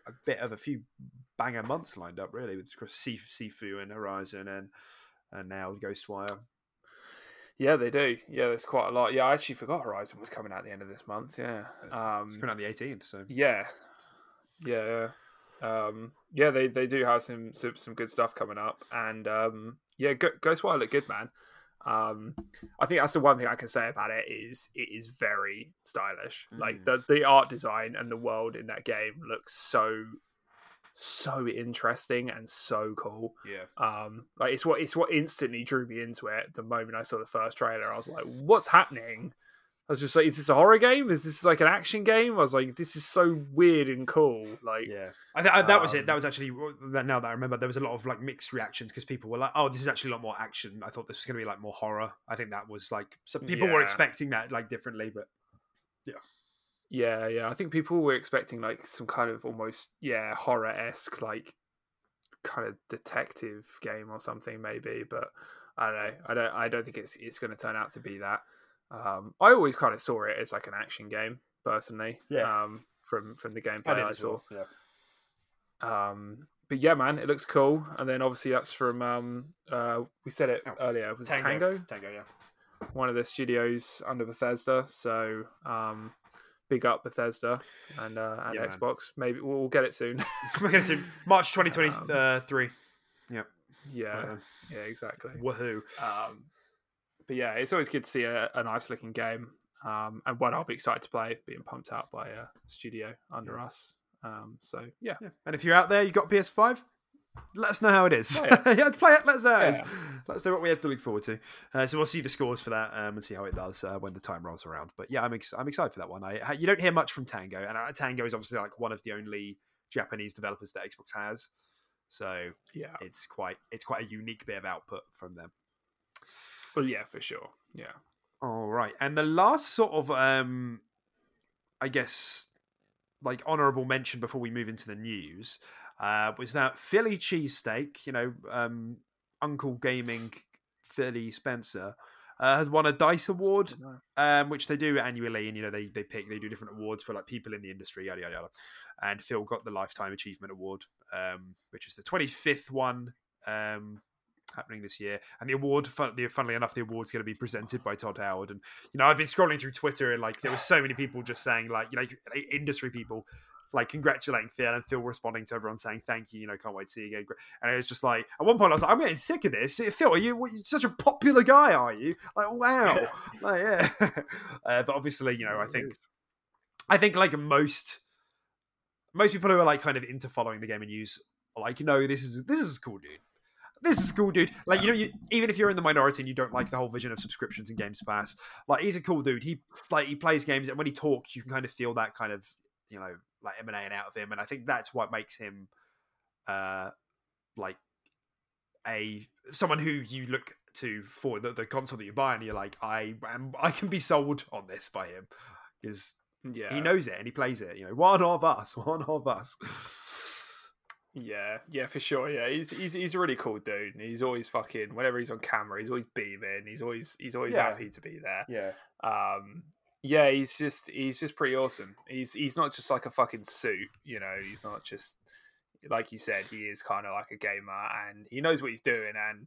a bit of a few banger months lined up, really, with Sif- Sifu and Horizon and and now Ghostwire. Yeah, they do. Yeah, there's quite a lot. Yeah, I actually forgot Horizon was coming out at the end of this month. Yeah. It's Um, coming out the 18th, so yeah. Yeah. Um, yeah, they, they do have some, some some good stuff coming up, and um, yeah, Go- Ghostwire look good, man. Um, I think that's the one thing I can say about it is it is very stylish. Like Mm. the the art design and the world in that game looks so so interesting and so cool. yeah. Um, like it's what it's what instantly drew me into it. The moment I saw the first trailer, I was like, "What's happening?" I was just like, "Is this a horror game? Is this like an action game?" I was like, "This is so weird and cool." Like, Yeah, I th- I, that was it. Um, That was actually now that I remember, there was a lot of like mixed reactions because people were like, "Oh, this is actually a lot more action." I thought this was going to be like more horror. I think that was like some people were expecting that like differently, but yeah, yeah. Yeah. I think people were expecting like some kind of almost yeah horror esque like kind of detective game or something maybe, but I don't know. I don't. I don't think it's it's going to turn out to be that. Um, I always kind of saw it as like an action game personally. Yeah. Um, from from the gameplay I I, saw. well. Yeah, Um, but yeah, man, it looks cool. And then obviously that's from um, uh, we said it Oh, earlier. Was it Tango? Tango, yeah. One of the studios under Bethesda. So um, big up Bethesda and uh, and Yeah, man. Xbox. Maybe we'll, we'll get it soon. We're going to see March 2023. Um, three. yeah, Uh, yeah, exactly. woohoo! Um, but yeah, it's always good to see a, a nice looking game. Um, and one I'll be excited to play, being pumped out by a studio under Yeah. us. Um, so yeah, Yeah. And if you're out there, you got PS Five. Let us know how it is. Play yeah, play it. Let us know it. Yeah. Let us know what we have to look forward to. Uh, so we'll see the scores for that um, and see how it does uh, when the time rolls around. But yeah, I'm ex- I'm excited for that one. I, you don't hear much from Tango, and uh, Tango is obviously like one of the only Japanese developers that Xbox has. So Yeah. it's quite it's quite a unique bit of output from them. Well, yeah, for sure. Yeah. All right, and the last sort of, um, I guess, like honourable mention before we move into the news, uh, was that Philly cheesesteak. You know, um, Uncle Gaming Philly Spencer uh, has won a Dice Award, um, which they do annually, and you know they they pick they do different awards for like people in the industry, yada yada yada. And Phil got the Lifetime Achievement Award, um, which is the twenty fifth one. Um, happening this year. And the award, fun, funnily enough, the award's going to be presented by Todd Howard. And you know, I've been scrolling through Twitter, and like there were so many people just saying, like, you know, industry people like congratulating Phil and Phil responding to everyone saying thank you, you know, can't wait to see you again. And it was just like at one point I was like, I'm getting sick of this. Phil, are you what, you're such a popular guy? Are you like wow? like, yeah. uh, but obviously, you know, I think I think like most most people who are like kind of into following the game and news are like, you know, this is this is cool, dude this is cool, dude. Like, you know, you, even if you're in the minority and you don't like the whole vision of subscriptions and Games Pass, like he's a cool dude. He like he plays games, and when he talks, you can kind of feel that kind of you know like emanating out of him, and I think that's what makes him, uh, like a someone who you look to for the, the console that you buy, and you're like, I am, I can be sold on this by him because yeah, he knows it and he plays it. You know, one of us, one of us. Yeah, yeah, for sure. Yeah, he's he's he's a really cool dude. And he's always fucking whenever he's on camera, he's always beaming. He's always he's always Yeah. happy to be there. Yeah, Um, yeah, he's just he's just pretty awesome. He's he's not just like a fucking suit, you know. He's not just like you said. He is kind of like a gamer, and he knows what he's doing. And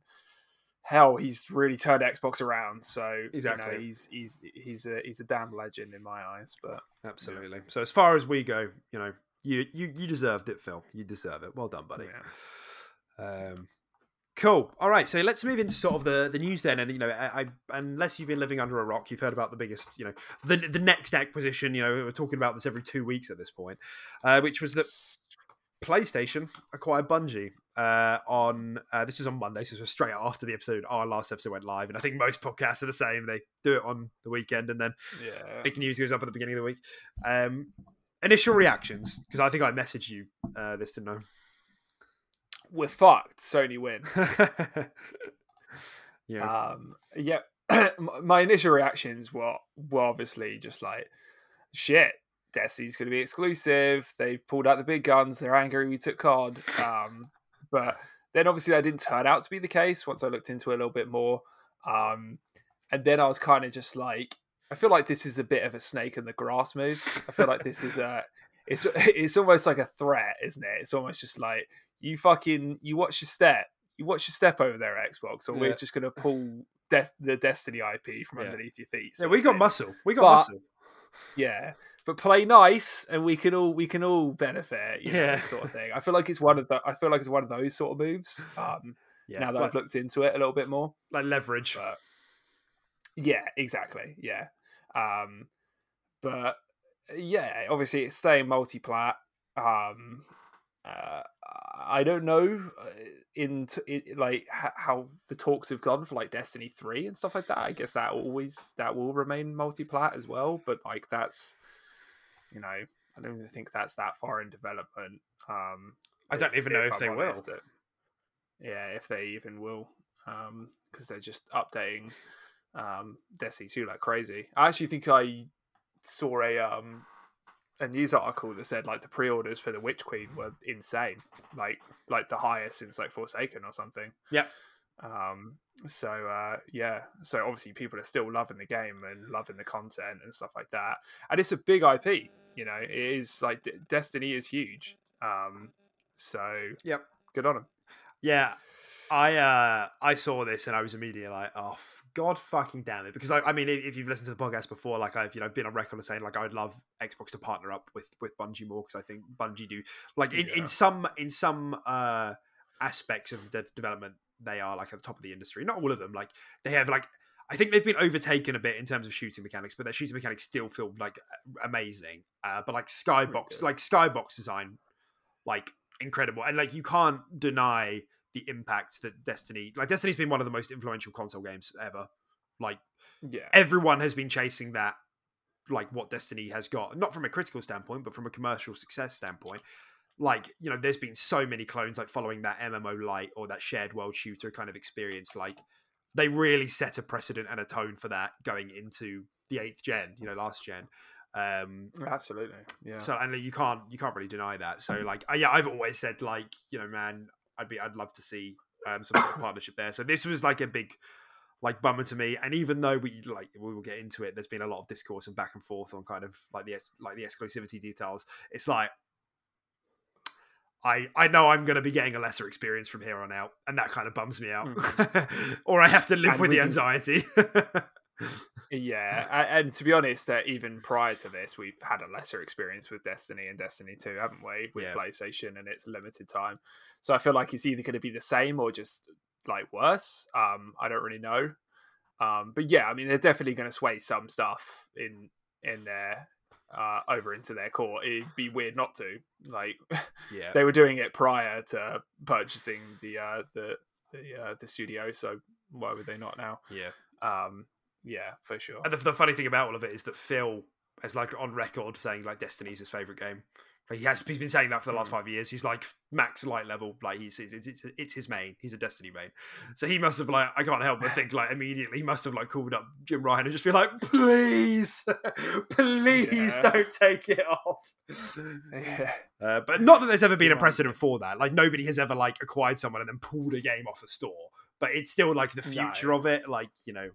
hell, he's really turned Xbox around. So you Exactly. know, he's he's he's a he's a damn legend in my eyes. But absolutely. So as far as we go, you know, you you you deserved it, Phil. You deserve it. Well done, buddy. yeah. Um, cool. All right. So let's move into sort of the, the news then. And you know, I, I unless you've been living under a rock, you've heard about the biggest, you know, the the next acquisition. You know, we're talking about this every two weeks at this point, uh, which was that PlayStation acquired Bungie uh, on uh, this was on Monday, so it was straight after the episode. Our last episode went live, and I think most podcasts are the same. They do it on the weekend, and then Yeah. big news goes up at the beginning of the week. Um, initial reactions, because I think I messaged you uh, this to know. We're fucked. Sony win. yeah, Um, yeah, my initial reactions were were obviously just like, shit. Destiny's going to be exclusive. They've pulled out the big guns. They're angry we took COD. Um, but then obviously that didn't turn out to be the case once I looked into it a little bit more. Um, and then I was kind of just like, I feel like this is a bit of a snake in the grass move. I feel like this is a, it's it's almost like a threat, isn't it? It's almost just like you fucking you watch your step, you watch your step over there, Xbox, or Yeah. we're just gonna pull Des- the Destiny IP from Yeah. underneath your feet. yeah, we got muscle. We got But- muscle. Yeah, but play nice, and we can all we can all benefit. You know, Yeah. sort of thing. I feel like it's one of the. I feel like it's one of those sort of moves. Um, Yeah, now that well, I've looked into it a little bit more, like leverage. but yeah, exactly. Yeah, um, but yeah, obviously it's staying multi-plat. Um, uh, I don't know uh, in, like how the talks have gone for like Destiny three and stuff like that. I guess that always that will remain multi-plat as well. But like that's you know I don't even think that's that far in development. Um, I don't even know if they will. it- Yeah, if they even will, because they're just updating um, Destiny two like crazy. I actually think I saw a um, a news article that said like the pre-orders for the Witch Queen were insane, like like the highest since like Forsaken or something. Yeah. Um. So uh, yeah. So obviously people are still loving the game and loving the content and stuff like that. And it's a big IP. You know, it is like D- Destiny is huge. Um. So Yep. good on them. Yeah, I uh I saw this and I was immediately like, oh god fucking damn it! Because I, I mean, if if you've listened to the podcast before, like I've you know been on record as saying like I would love Xbox to partner up with with Bungie more because I think Bungie do like in, Yeah. in some in some uh aspects of the development they are like at the top of the industry. Not all of them. Like they have like. I think they've been overtaken a bit in terms of shooting mechanics, but their shooting mechanics still feel like amazing. Uh, but like Skybox, like Skybox design, like incredible, and like you can't deny the impact that Destiny, like Destiny's been one of the most influential console games ever. Like Yeah. everyone has been chasing that, like what Destiny has got, not from a critical standpoint, but from a commercial success standpoint. like you know, there's been so many clones like following that MMO light or that shared world shooter kind of experience. Like they really set a precedent and a tone for that going into the eighth gen, you know, last gen. Um, Absolutely, yeah. so and you can't you can't really deny that. So like uh, yeah, I've always said like you know, man, I'd be I'd love to see um, some sort of partnership there. So this was like a big like bummer to me. And even though we like we will get into it, there's been a lot of discourse and back and forth on kind of like the like the exclusivity details. It's like I I know I'm going to be getting a lesser experience from here on out, and that kind of bums me out, mm. or I have to live and with the anxiety. yeah, and to be honest, that even prior to this, we've had a lesser experience with Destiny and Destiny Two, haven't we? With yeah. PlayStation and its limited time, so I feel like it's either going to be the same or just like worse. Um, I don't really know, um, but yeah, I mean, they're definitely going to sway some stuff in in there uh, over into their core. It'd be weird not to. Like, yeah, they were doing it prior to purchasing the uh, the the uh, the studio, so why would they not now? Yeah. Um, yeah, for sure. And the, the funny thing about all of it is that Phil is like on record saying like Destiny's his favorite game. Like he has he's been saying that for the last hmm. five years. He's like max light level, like he's it's, it's, it's, his main. He's a Destiny main, so he must have like I can't help but think like immediately he must have like called up Jim Ryan and just be like, please, please yeah. don't take it off. Yeah. Uh, but not that there's ever been a precedent for that. Like nobody has ever like acquired someone and then pulled a game off a store. But it's still like the future no. of it. Like you know,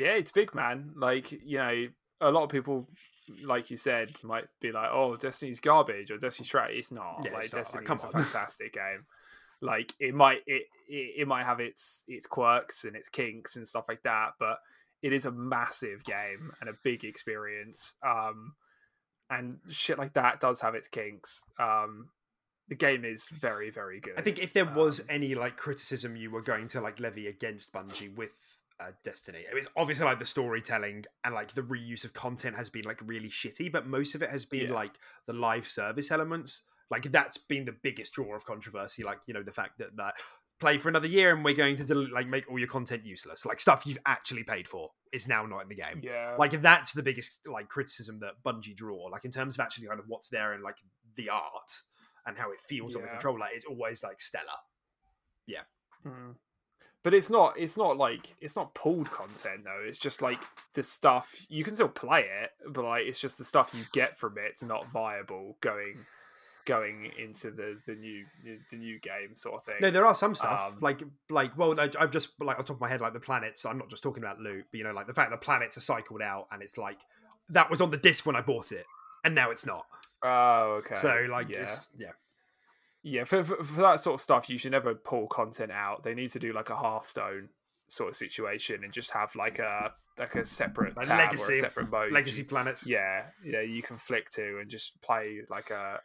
yeah, it's big, man. Like you know, a lot of people like you said, might be like, "Oh, Destiny's garbage" or "Destiny's trash." It's not. Yeah, like it's Destiny's not. a fantastic game. Like it might it, it it might have its its quirks and its kinks and stuff like that, but it is a massive game and a big experience. Um, and shit like that does have its kinks. Um, the game is very very good. I think if there was um, any like criticism you were going to like levy against Bungie with uh, Destiny. I mean, obviously, like the storytelling and like the reuse of content has been like really shitty, but most of it has been yeah. like the live service elements. Like that's been the biggest draw of controversy. Like you know the fact that that play for another year and we're going to del- like make all your content useless. Like stuff you've actually paid for is now not in the game. Yeah, like that's the biggest like criticism that Bungie draw. Like in terms of actually kind of what's there and like the art and how it feels yeah. on the controller, it's always like stellar. Yeah. Mm but it's not it's not like it's not pulled content though. It's just like the stuff you can still play it but like it's just the stuff you get from it. it's not viable going going into the the new the new game sort of thing. No there are some stuff um, like like well i've just like on top of my head like the planets i'm not just talking about loot but you know like the fact the planets are cycled out and it's like that was on the disc when i bought it and now it's not. Oh okay. So like yeah. yeah yeah, for, for, for that sort of stuff, you should never pull content out. They need to do like a Hearthstone sort of situation and just have like a like a separate like legacy, separate mode. Legacy planets. Yeah, yeah, you can flick to and just play like a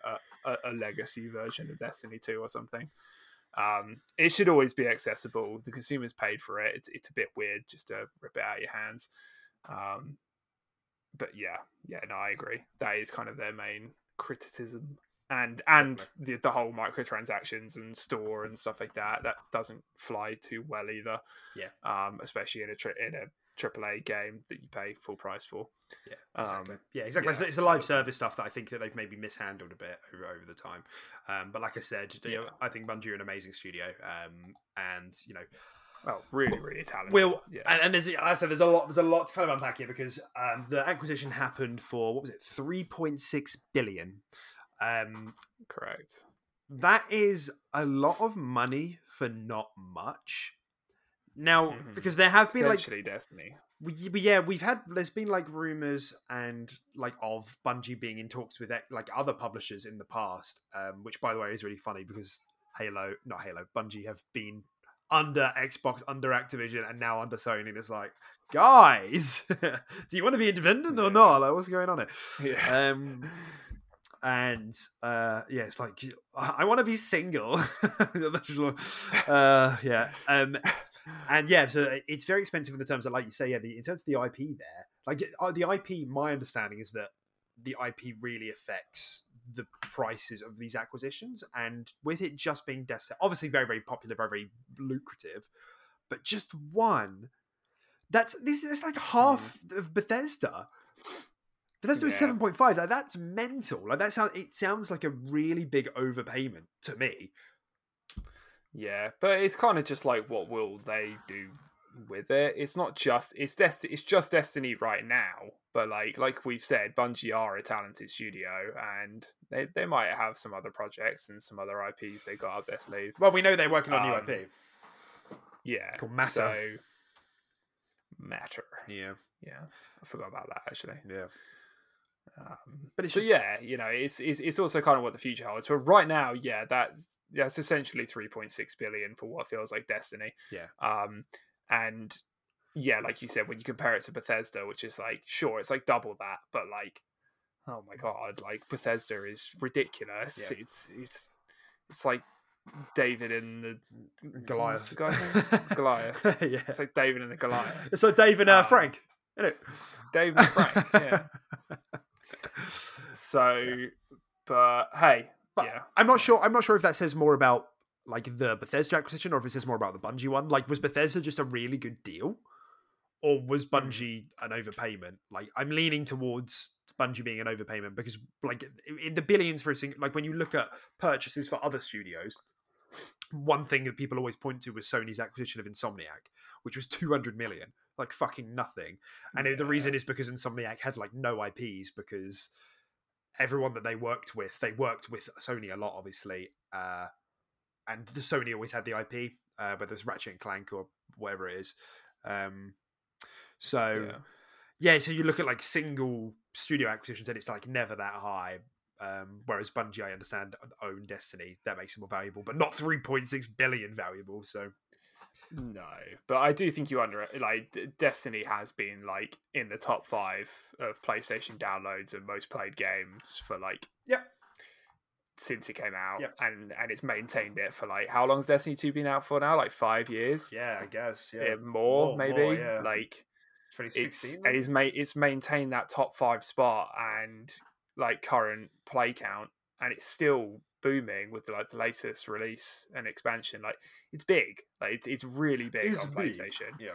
a, a legacy version of Destiny Two or something. Um, it should always be accessible. The consumers paid for it. It's it's a bit weird just to rip it out of your hands. Um, but yeah, yeah, no, I agree. That is kind of their main criticism and and the, the whole microtransactions and store and stuff like that that doesn't fly too well either yeah um especially in a tri- in a AAA game that you pay full price for. Yeah, exactly. Um, yeah, exactly. Yeah, it's the live service stuff that I think that they've maybe mishandled a bit over, over the time. Um, but like I said, yeah. you know, I think Bungie are an amazing studio, um, and you know, well, really, really talented. Will yeah. and, and there's, I said, there's a lot, there's a lot to kind of unpack here because um, the acquisition happened for what was it, three point six billion. Um, Correct. That is a lot of money for not much. Now, mm-hmm. because there have been like Destiny. We, yeah, we've had there's been like rumors and like of Bungie being in talks with like other publishers in the past, um, which by the way is really funny because Halo, not Halo, Bungie have been under Xbox, under Activision, and now under Sony. And it's like, guys, do you want to be independent or not? Like, what's going on here? Yeah. Um, and uh, yeah, it's like I want to be single. uh, yeah, um, and yeah, so it's very expensive in the terms of, like you say, yeah, the, in terms of the IP there, like uh, the IP. My understanding is that the IP really affects the prices of these acquisitions, and with it just being Destiny, obviously very very popular, very very lucrative, but just one. That's this is like half mm. of Bethesda Bethesda was Yeah. seven point five. Like, that's mental. Like that sounds. It sounds like a really big overpayment to me. Yeah, but it's kind of just like what will they do with it? It's not just it's Destiny. It's just Destiny right now. But like like we've said, Bungie are a talented studio, and they they might have some other projects and some other IPs they got up their sleeve. Well, we know they're working on Um, new IP. Yeah, Called Matter. So, matter. Yeah, Yeah, I forgot about that actually. yeah. Um, But it's so just- yeah, you know, it's, it's it's also kind of what the future holds. But right now, yeah, that's that's essentially three point six billion for what feels like Destiny. Yeah. Um, and yeah, like you said, when you compare it to Bethesda, which is like sure, it's like double that, but like, oh my god, like Bethesda is ridiculous. Yeah. It's it's it's like David and the Goliath. Goliath. yeah. It's like David and the Goliath. So Dave and uh, Um, Frank, isn't it? David and Frank. yeah. So, but hey, But yeah. I'm not sure. I'm not sure if that says more about like the Bethesda acquisition or if it says more about the Bungie one. Like, was Bethesda just a really good deal, or was Hmm. Bungie an overpayment? Like, I'm leaning towards Bungie being an overpayment because, like, in the billions for a single. Like, when you look at purchases for other studios, one thing that people always point to was Sony's acquisition of Insomniac, which was 200 million, like fucking nothing. And the reason is because Insomniac had like no IPs because everyone that they worked with, they worked with Sony a lot, obviously, uh, and the Sony always had the IP, uh, whether it's Ratchet and Clank or whatever it is. Um, so Yeah. yeah. so you look at like single studio acquisitions, and it's like never that high. Um, whereas Bungie, I understand, own Destiny, that makes it more valuable, but not 3.6 billion valuable. So No, but I do think you under like Destiny has been like in the top five of PlayStation downloads and most played games for like yeah since it came out, Yep. and and it's maintained it for like how long's Destiny two been out for now? Like five years, yeah, I guess Yeah, eh, more, maybe. yeah. Like it's 2016. and it's made it's maintained that top five spot and like current play count, and it's still booming with like the latest release and expansion. Like it's big, like it's it's really big It's on big, PlayStation. yeah.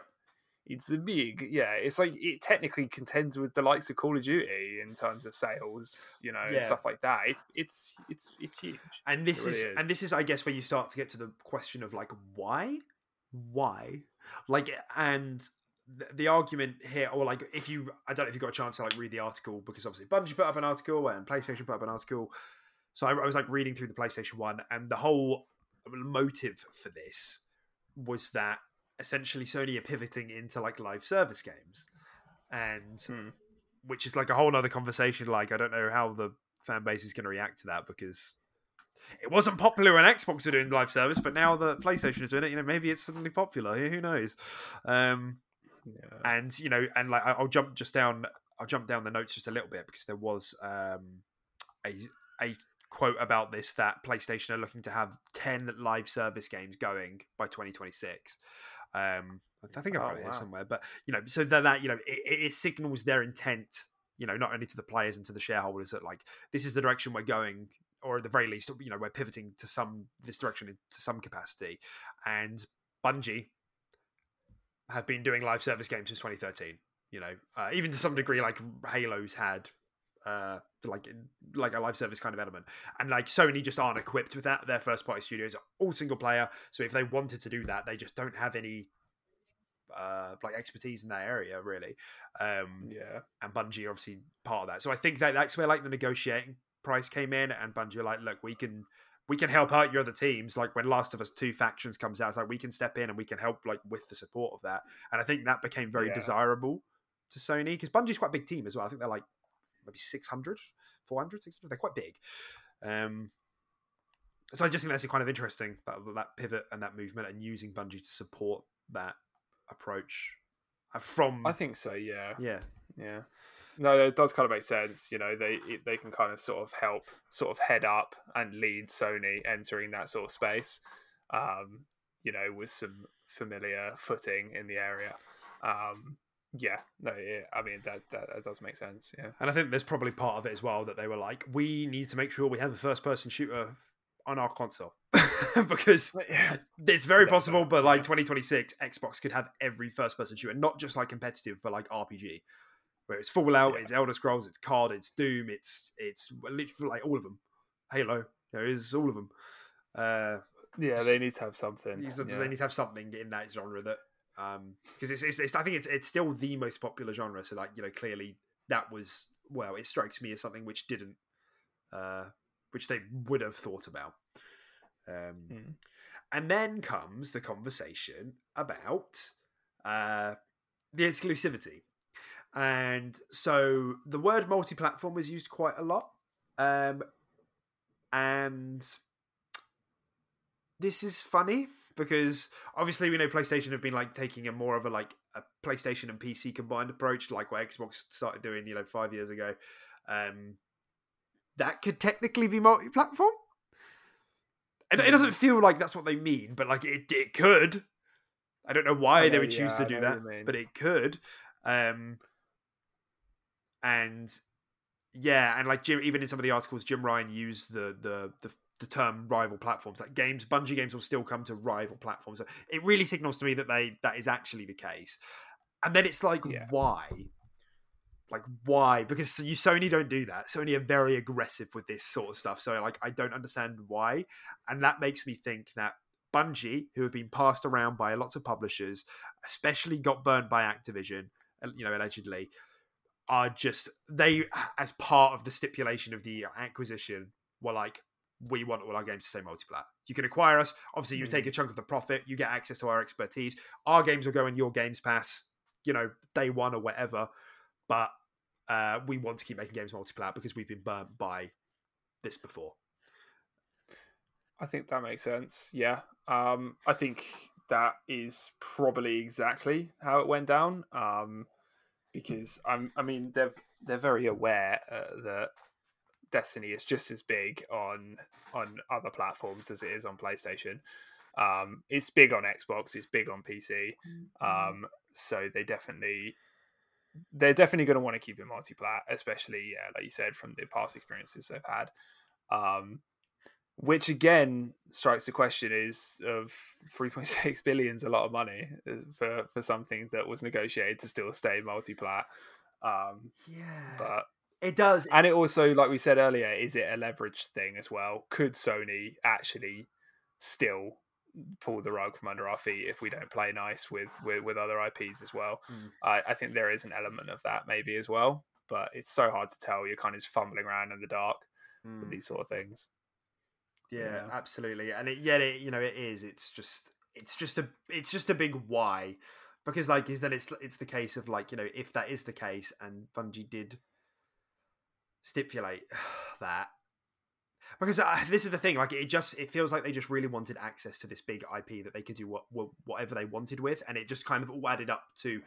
It's a big, yeah. It's like it technically contends with the likes of Call of Duty in terms of sales, you know, Yeah. and stuff like that. It's it's it's it's huge. and this really is, is. and this is i guess where you start to get to the question of like why why like and the, the argument here or like if you i don't know if you got a chance to like read the article because obviously bungie put up an article and playstation put up an article so I, I was like reading through the playstation one and the whole motive for this was that essentially sony are pivoting into like live service games and Hmm. which is like a whole other conversation like i don't know how the fan base is going to react to that because it wasn't popular when Xbox were doing live service, but now that PlayStation is doing it, you know, maybe it's suddenly popular. Who who knows? Um, Yeah. and you know, and like I'll jump just down, I'll jump down the notes just a little bit because there was um, a a quote about this that PlayStation are looking to have ten live service games going by 2026. Um, I think I've got Oh, it here wow. somewhere, but you know, so that that you know, it, it it signals their intent. You know, not only to the players and to the shareholders that like this is the direction we're going or at the very least, you know, we're pivoting to some this direction to some capacity. And Bungie have been doing live service games since 2013. You know, uh, even to some degree, like Halo's had uh like like a live service kind of element and like sony just aren't equipped with that their first party studios are all single player so if they wanted to do that they just don't have any uh like expertise in that area really um yeah. and Bungie are obviously part of that. So I think that that's where like the negotiating price came in, and Bungie are like, look, we can we can help out your other teams. Like when Last of Us Two Factions comes out, it's like we can step in and we can help like with the support of that. And I think that became very Yeah. desirable to Sony because Bungie's quite a big team as well. I think they're like maybe 600, 400, 600. They're quite big. Um, so I just think that's kind of interesting that, that pivot and that movement and using Bungie to support that approach uh, from I think so. Yeah. yeah Yeah. No, it does kind of make sense. You know, they it, they can kind of sort of help, sort of head up and lead Sony entering that sort of space. Um, you know, with some familiar footing in the area. Um, yeah. No. Yeah, I mean that, that that does make sense. Yeah. And I think there's probably part of it as well that they were like, we need to make sure we have a first person shooter on our console. because it's very Yeah, possible, but- like 2026, Xbox could have every first person shooter, not just like competitive, but like RPG. Where it's Fallout, Yeah. it's Elder Scrolls, it's Card, it's Doom, it's it's literally like all of them. Halo, there is all of them. Uh, Yeah, they need to have something. yeah. They need to have something in that genre that because it's, it's, it's I think it's it's still the most popular genre. So like you know clearly that was well, it strikes me as something which didn't, uh, which they would have thought about. Um, Mm. And then comes the conversation about uh, the exclusivity. And so the word multi platform is used quite a lot. Um, and this is funny because obviously we know PlayStation have been like taking a more of a like a PlayStation and PC combined approach, like what Xbox started doing, you know, five years ago. Um, that could technically be multi platform. It, it doesn't feel like that's what they mean, but like it, it could. I don't know why I they would choose yeah, to do that, but it could. Um, and yeah, and like Jim, even in some of the articles, Jim Ryan used the the the, the term rival platforms. Like games, Bungie games will still come to rival platforms. So it really signals to me that they that is actually the case. And then it's like, Yeah. why? Like why? Because you Sony don't do that. Sony are very aggressive with this sort of stuff. So like I don't understand why, and that makes me think that Bungie, who have been passed around by lots of publishers, especially got burned by Activision, you know, allegedly, are just they as part of the stipulation of the acquisition were like, we want all our games to say multiplat. You can acquire us. Obviously, you take a chunk of the profit. You get access to our expertise. Our games will go in your Games Pass, you know, day one or whatever. But uh, we want to keep making games multiplat because we've been burnt by this before. I think that makes sense. Yeah. Um, I think that is probably exactly how it went down. Um, because I'm, I mean, they're they're very aware uh, that Destiny is just as big on on other platforms as it is on PlayStation. Um, it's big on Xbox. It's big on PC. Um, so they definitely they're definitely going to want to keep it multiplat, especially yeah, like you said, from the past experiences they've had. Um, which again strikes the question is of 3.6 billion is a lot of money uh, for for something that was negotiated to still stay multiplat. Um, Yeah, but it does. and it also, like we said earlier, is it a leverage thing as well? Could Sony actually still pull the rug from under our feet if we don't play nice with with, with other IPs as well? Mm. I, I think there is an element of that maybe as well, but it's so hard to tell. You're kind of just fumbling around in the dark Mm. with these sort of things. Yeah, Yeah. absolutely. And it, yeah, it, you know, it is. It's just, it's just a, it's just a big why, because like, is then it's it's the case of like, you know, if that is the case, and Bungie did stipulate that, because uh, this is the thing, like, it just it feels like they just really wanted access to this big IP that they could do what, what whatever they wanted with, and it just kind of all added up to.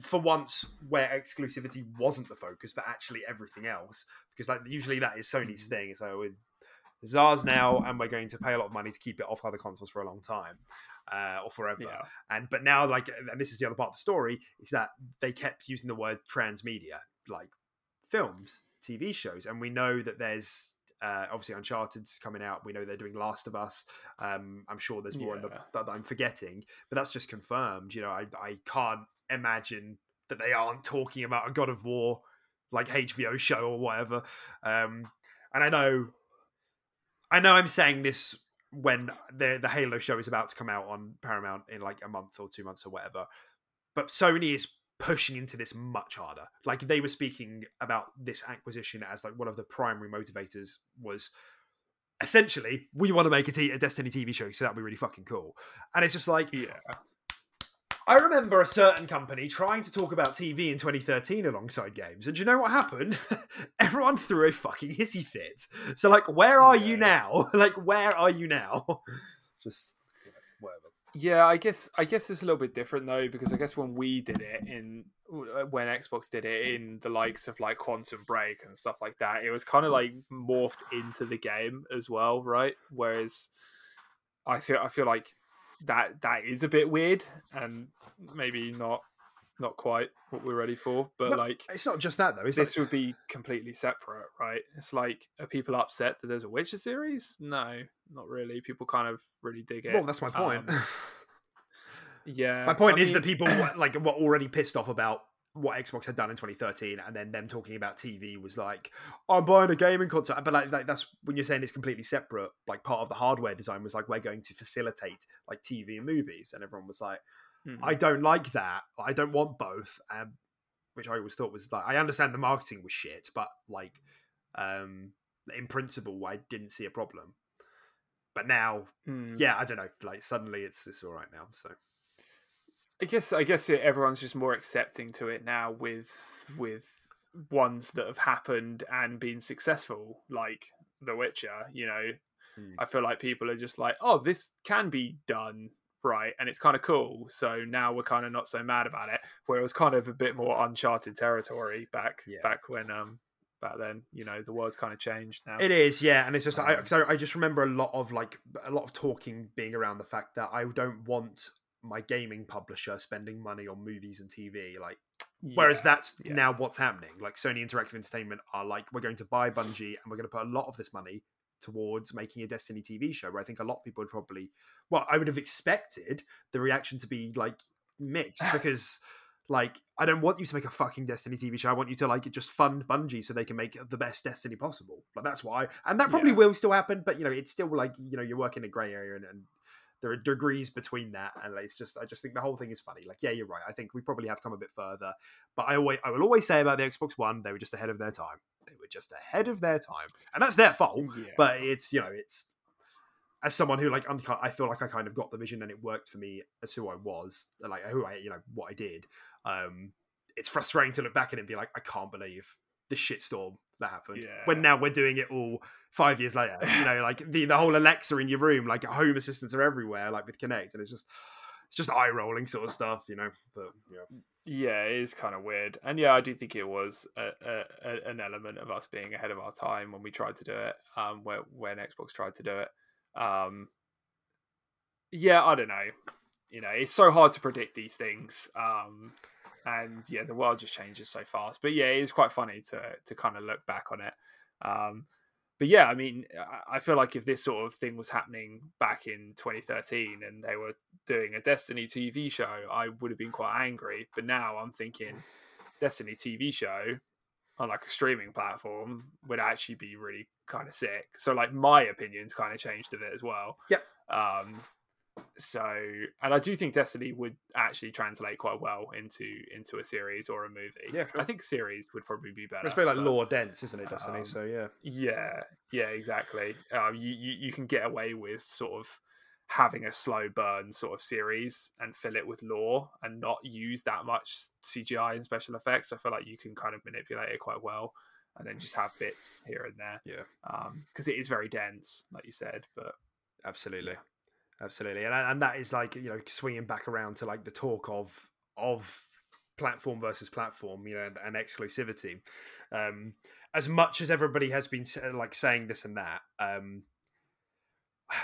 For once, where exclusivity wasn't the focus, but actually everything else, because like usually that is Sony's thing. So with it's ours now, and we're going to pay a lot of money to keep it off other consoles for a long time, uh, or forever. Yeah. And but now, like, and this is the other part of the story, is that they kept using the word transmedia, like films, TV shows, and we know that there's uh, obviously Uncharted's coming out. We know they're doing Last of Us. Um, I'm sure there's more in the, Yeah. that I'm forgetting, but that's just confirmed. You know, I I can't imagine that they aren't talking about a God of War like HBO show or whatever. Um, and I know, I know, I'm saying this when the the Halo show is about to come out on Paramount in like a month or two months or whatever. But Sony is pushing into this much harder. Like they were speaking about this acquisition as like one of the primary motivators was essentially we want to make a, t- a Destiny TV show, so that'd be really fucking cool. And it's just like Yeah. I remember a certain company trying to talk about TV in 2013 alongside games, and do you know what happened? Everyone threw a fucking hissy fit. So, like, where are you now? like, where are you now? Just you know, whatever. Yeah, I guess I guess it's a little bit different though because I guess when we did it in uh, when Xbox did it in the likes of like Quantum Break and stuff like that, it was kind of mm. like morphed into the game as well, right? Whereas I feel I feel like that that is a bit weird and maybe not not quite what we're ready for, but No, like It's not just that though. It's this like, would be completely separate, right? It's like are people upset that there's a Witcher series? No, not really. People kind of really dig it. well, that's my point. Um, yeah, my point I is that people were, like were already pissed off about what Xbox had done in 2013, and then them talking about TV was like, I'm buying a gaming console. But like, like that's when you're saying it's completely separate. Like part of the hardware design was like we're going to facilitate like TV and movies, and everyone was like, Mm-hmm. I don't like that. I don't want both. Um, which I always thought was like I understand the marketing was shit, but like um, in principle, I didn't see a problem. But now, Mm. yeah, I don't know. Like suddenly, it's it's all right now. So I guess I guess everyone's just more accepting to it now with with ones that have happened and been successful, like The Witcher. You know, Hmm. I feel like people are just like, oh, this can be done right, and it's kind of cool. So now we're kind of not so mad about it. Where it was kind of a bit more uncharted territory back Yeah. back when um back then. You know, the world's kind of changed now. It is, yeah, and it's just I, Um, 'cause I I just remember a lot of like a lot of talking being around the fact that I don't want my gaming publisher spending money on movies and TV. Like, whereas that's yeah. now what's happening. Like Sony Interactive Entertainment are like, we're going to buy Bungie and we're going to put a lot of this money towards making a Destiny TV show. Where I think a lot of people would probably, well, I would have expected the reaction to be like mixed because. Like, I don't want you to make a fucking Destiny TV show. I want you to like just fund Bungie so they can make the best Destiny possible. Like that's why, and that probably Yeah. will still happen. But you know, it's still like you know, you're working in a grey area, and, and there are degrees between that. And it's just, I just think the whole thing is funny. Like, yeah, you're right. I think we probably have come a bit further. But I always, I will always say about the Xbox One, they were just ahead of their time. They were just ahead of their time, and that's their fault. Yeah. But it's you know, it's as someone who like uncut, I feel like I kind of got the vision and it worked for me as who I was, like who I, you know, what I did. Um, it's frustrating to look back at it and be like, I can't believe the shitstorm that happened. Yeah. When now we're doing it all five years later. You know, like the the whole Alexa in your room, like home assistants are everywhere, like with Kinect, and it's just it's just eye rolling sort of stuff, you know. But yeah, Yeah, it is kind of weird, and yeah, I do think it was a, a, a, an element of us being ahead of our time when we tried to do it. Um, where when Xbox tried to do it. Um, yeah, I don't know. You know, it's so hard to predict these things. Um, and yeah, the world just changes so fast. But yeah, it is quite funny to to kind of look back on it. Um, but yeah, I mean, I- feel like if this sort of thing was happening back in 2013 and they were doing a Destiny TV show, I would have been quite angry. But now I'm thinking Destiny TV show on like a streaming platform would actually be really kind of sick. So like my opinions kind of changed a bit as well. Yep. Um so and I do think Destiny would actually translate quite well into into a series or a movie. Yeah, sure. I think series would probably be better. it's very like but- lore dense, isn't it, Destiny? um, so yeah, yeah, yeah, exactly. Um, you, you you can get away with sort of having a slow burn sort of series and fill it with lore and not use that much CGI and special effects. I feel like you can kind of manipulate it quite well, and then just have bits here and there. Yeah. because it is very dense, like you said. But absolutely, absolutely, and and that is like you know swinging back around to like the talk of of platform versus platform, you know, and, and exclusivity. Um, as much as everybody has been like saying this and that, um,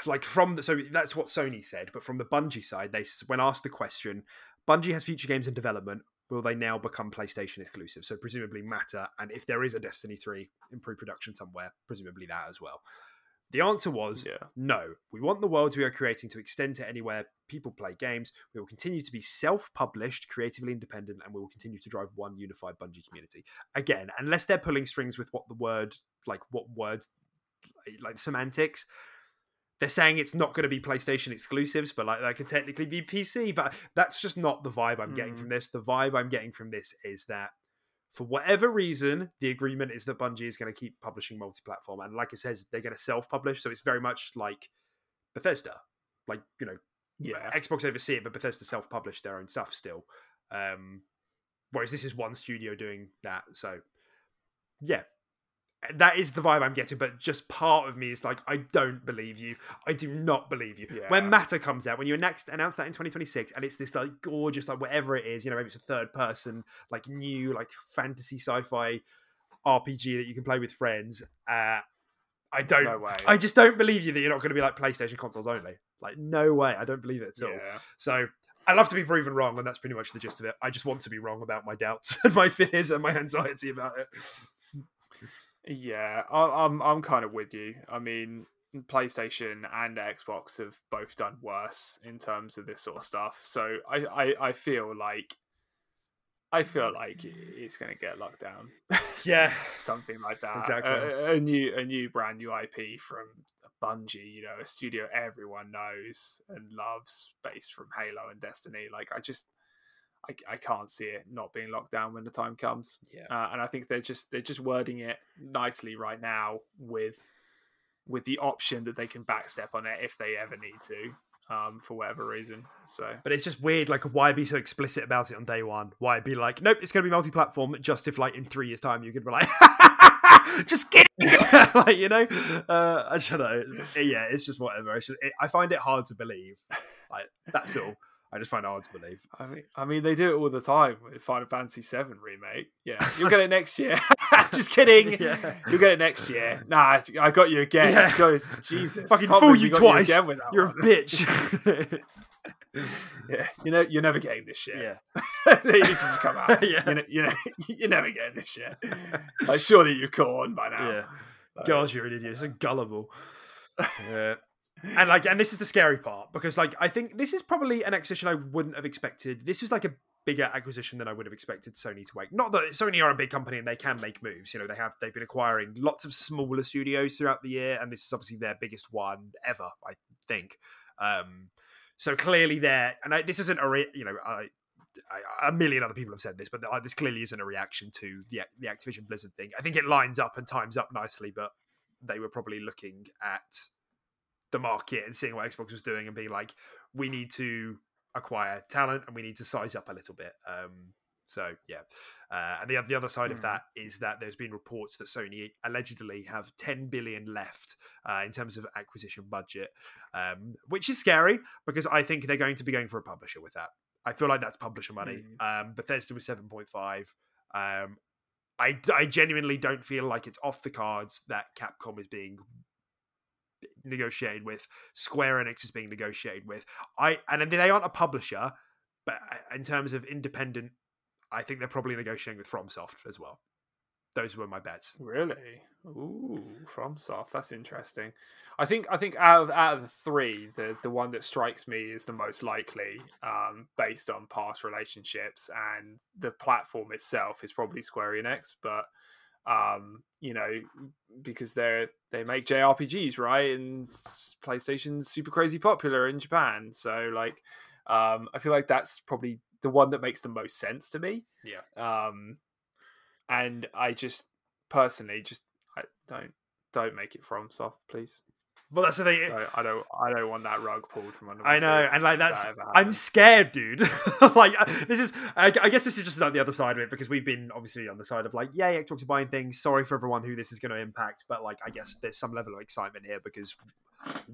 like from the, so that's what Sony said, but from the Bungie side, they when asked the question, Bungie has future games in development. Will they now become PlayStation exclusive? So presumably matter, and if there is a Destiny three in pre-production somewhere, presumably that as well. The answer was yeah, no, we want the worlds we are creating to extend to anywhere people play games. We will continue to be self published, creatively independent, and we will continue to drive one unified Bungie community. Again, unless they're pulling strings with what the word, like what words, like semantics, they're saying it's not going to be PlayStation exclusives, but like that could technically be PC. But that's just not the vibe I'm getting Mm. from this. The vibe I'm getting from this is that for whatever reason, the agreement is that Bungie is going to keep publishing multi-platform, and like it says, they're going to self-publish. So it's very much like Bethesda, like you know, yeah, Xbox oversee it, but Bethesda self-publish their own stuff still. Um, whereas this is one studio doing that. So yeah, that is the vibe I'm getting. But just part of me is like, I don't believe you. I do not believe you. When Matter comes out, when you next announce that in 2026, and it's this like gorgeous, like whatever it is, you know, maybe it's a third person, like new, like fantasy sci-fi RPG that you can play with friends. Uh, I don't. no way. I just don't believe you that you're not going to be like PlayStation consoles only. Like, no way. I don't believe it at all. yeah. So I love to be proven wrong, and that's pretty much the gist of it. I just want to be wrong about my doubts and my fears and my anxiety about it. Yeah, I, I'm I'm kind of with you. I mean, PlayStation and Xbox have both done worse in terms of this sort of stuff. So I I, I feel like I feel mm. like it's going to get locked down. Yeah, something like that. Exactly. A, a new, a new brand new IP from Bungie, you know, a studio everyone knows and loves, based from Halo and Destiny. Like, I just, I, I can't see it not being locked down when the time comes. Yeah. Uh, and I think they're just they're just wording it nicely right now with with the option that they can backstep on it if they ever need to. Um, for whatever reason, so but it's just weird. Like, why be so explicit about it on day one? Why be like, nope, it's going to be multi-platform? Just if, like, in three years' time, you could be like, just kidding, like you know. Uh, I don't know. Yeah, it's just whatever. It's just, it, I find it hard to believe. Like that's all. I just find it hard to believe. I mean, I mean, they do it all the time with Final Fantasy VII remake. Yeah, you'll get it next year. Just kidding. Yeah. You'll get it next year. Nah, I got you again. Yeah. Go- Jesus, Fucking fool you twice. that You're a bitch. yeah, you know, you're never getting this shit. yeah. they just come out. Yeah. You know, you know, you're never getting this shit. Like, surely you're caught on by now. Yeah. Like, God, you're an idiot. You're so gullible. Yeah. And like, and this is the scary part because, like, I think this is probably an acquisition I wouldn't have expected. This was like a bigger acquisition than I would have expected Sony to make. Not that Sony are a big company and they can make moves. You know, they have they've been acquiring lots of smaller studios throughout the year, and this is obviously their biggest one ever, I think. Um, so clearly, there, and I, this isn't a re- you know, I, I, a million other people have said this, but this clearly isn't a reaction to the the Activision Blizzard thing. I think it lines up and times up nicely, but they were probably looking at the market and seeing what Xbox was doing and being like, we need to acquire talent and we need to size up a little bit. Um, so yeah, uh, and the the other side of Hmm. that is that there's been reports that Sony allegedly have 10 billion left uh, in terms of acquisition budget, um, which is scary because I think they're going to be going for a publisher with that. I feel like that's publisher money. Um, Bethesda was 7.5. Um, I, I genuinely don't feel like it's off the cards that Capcom is being negotiated with, Square Enix is being negotiated with. I and they aren't a publisher, but uh, in terms of independent, I think they're probably negotiating with FromSoft as well. Those were my bets. Really? Ooh, FromSoft. That's interesting. I think I think out of out of the three, the the one that strikes me is the most likely, um, based on past relationships and the platform itself is probably Square Enix, but um, you know, because they're they make JRPGs, right? And PlayStation's super crazy popular in Japan, so like, um, I feel like that's probably the one that makes the most sense to me. Yeah. Um, and I just personally just I don't don't make it FromSoft, please. Well, that's the thing. I don't I don't want that rug pulled from under. My I know, and like that's that I'm scared, dude. like uh, this is, I, I guess this is just like the other side of it because we've been obviously on the side of like, yeah, Xbox are buying things. Sorry for everyone who this is going to impact, but like, I guess there's some level of excitement here because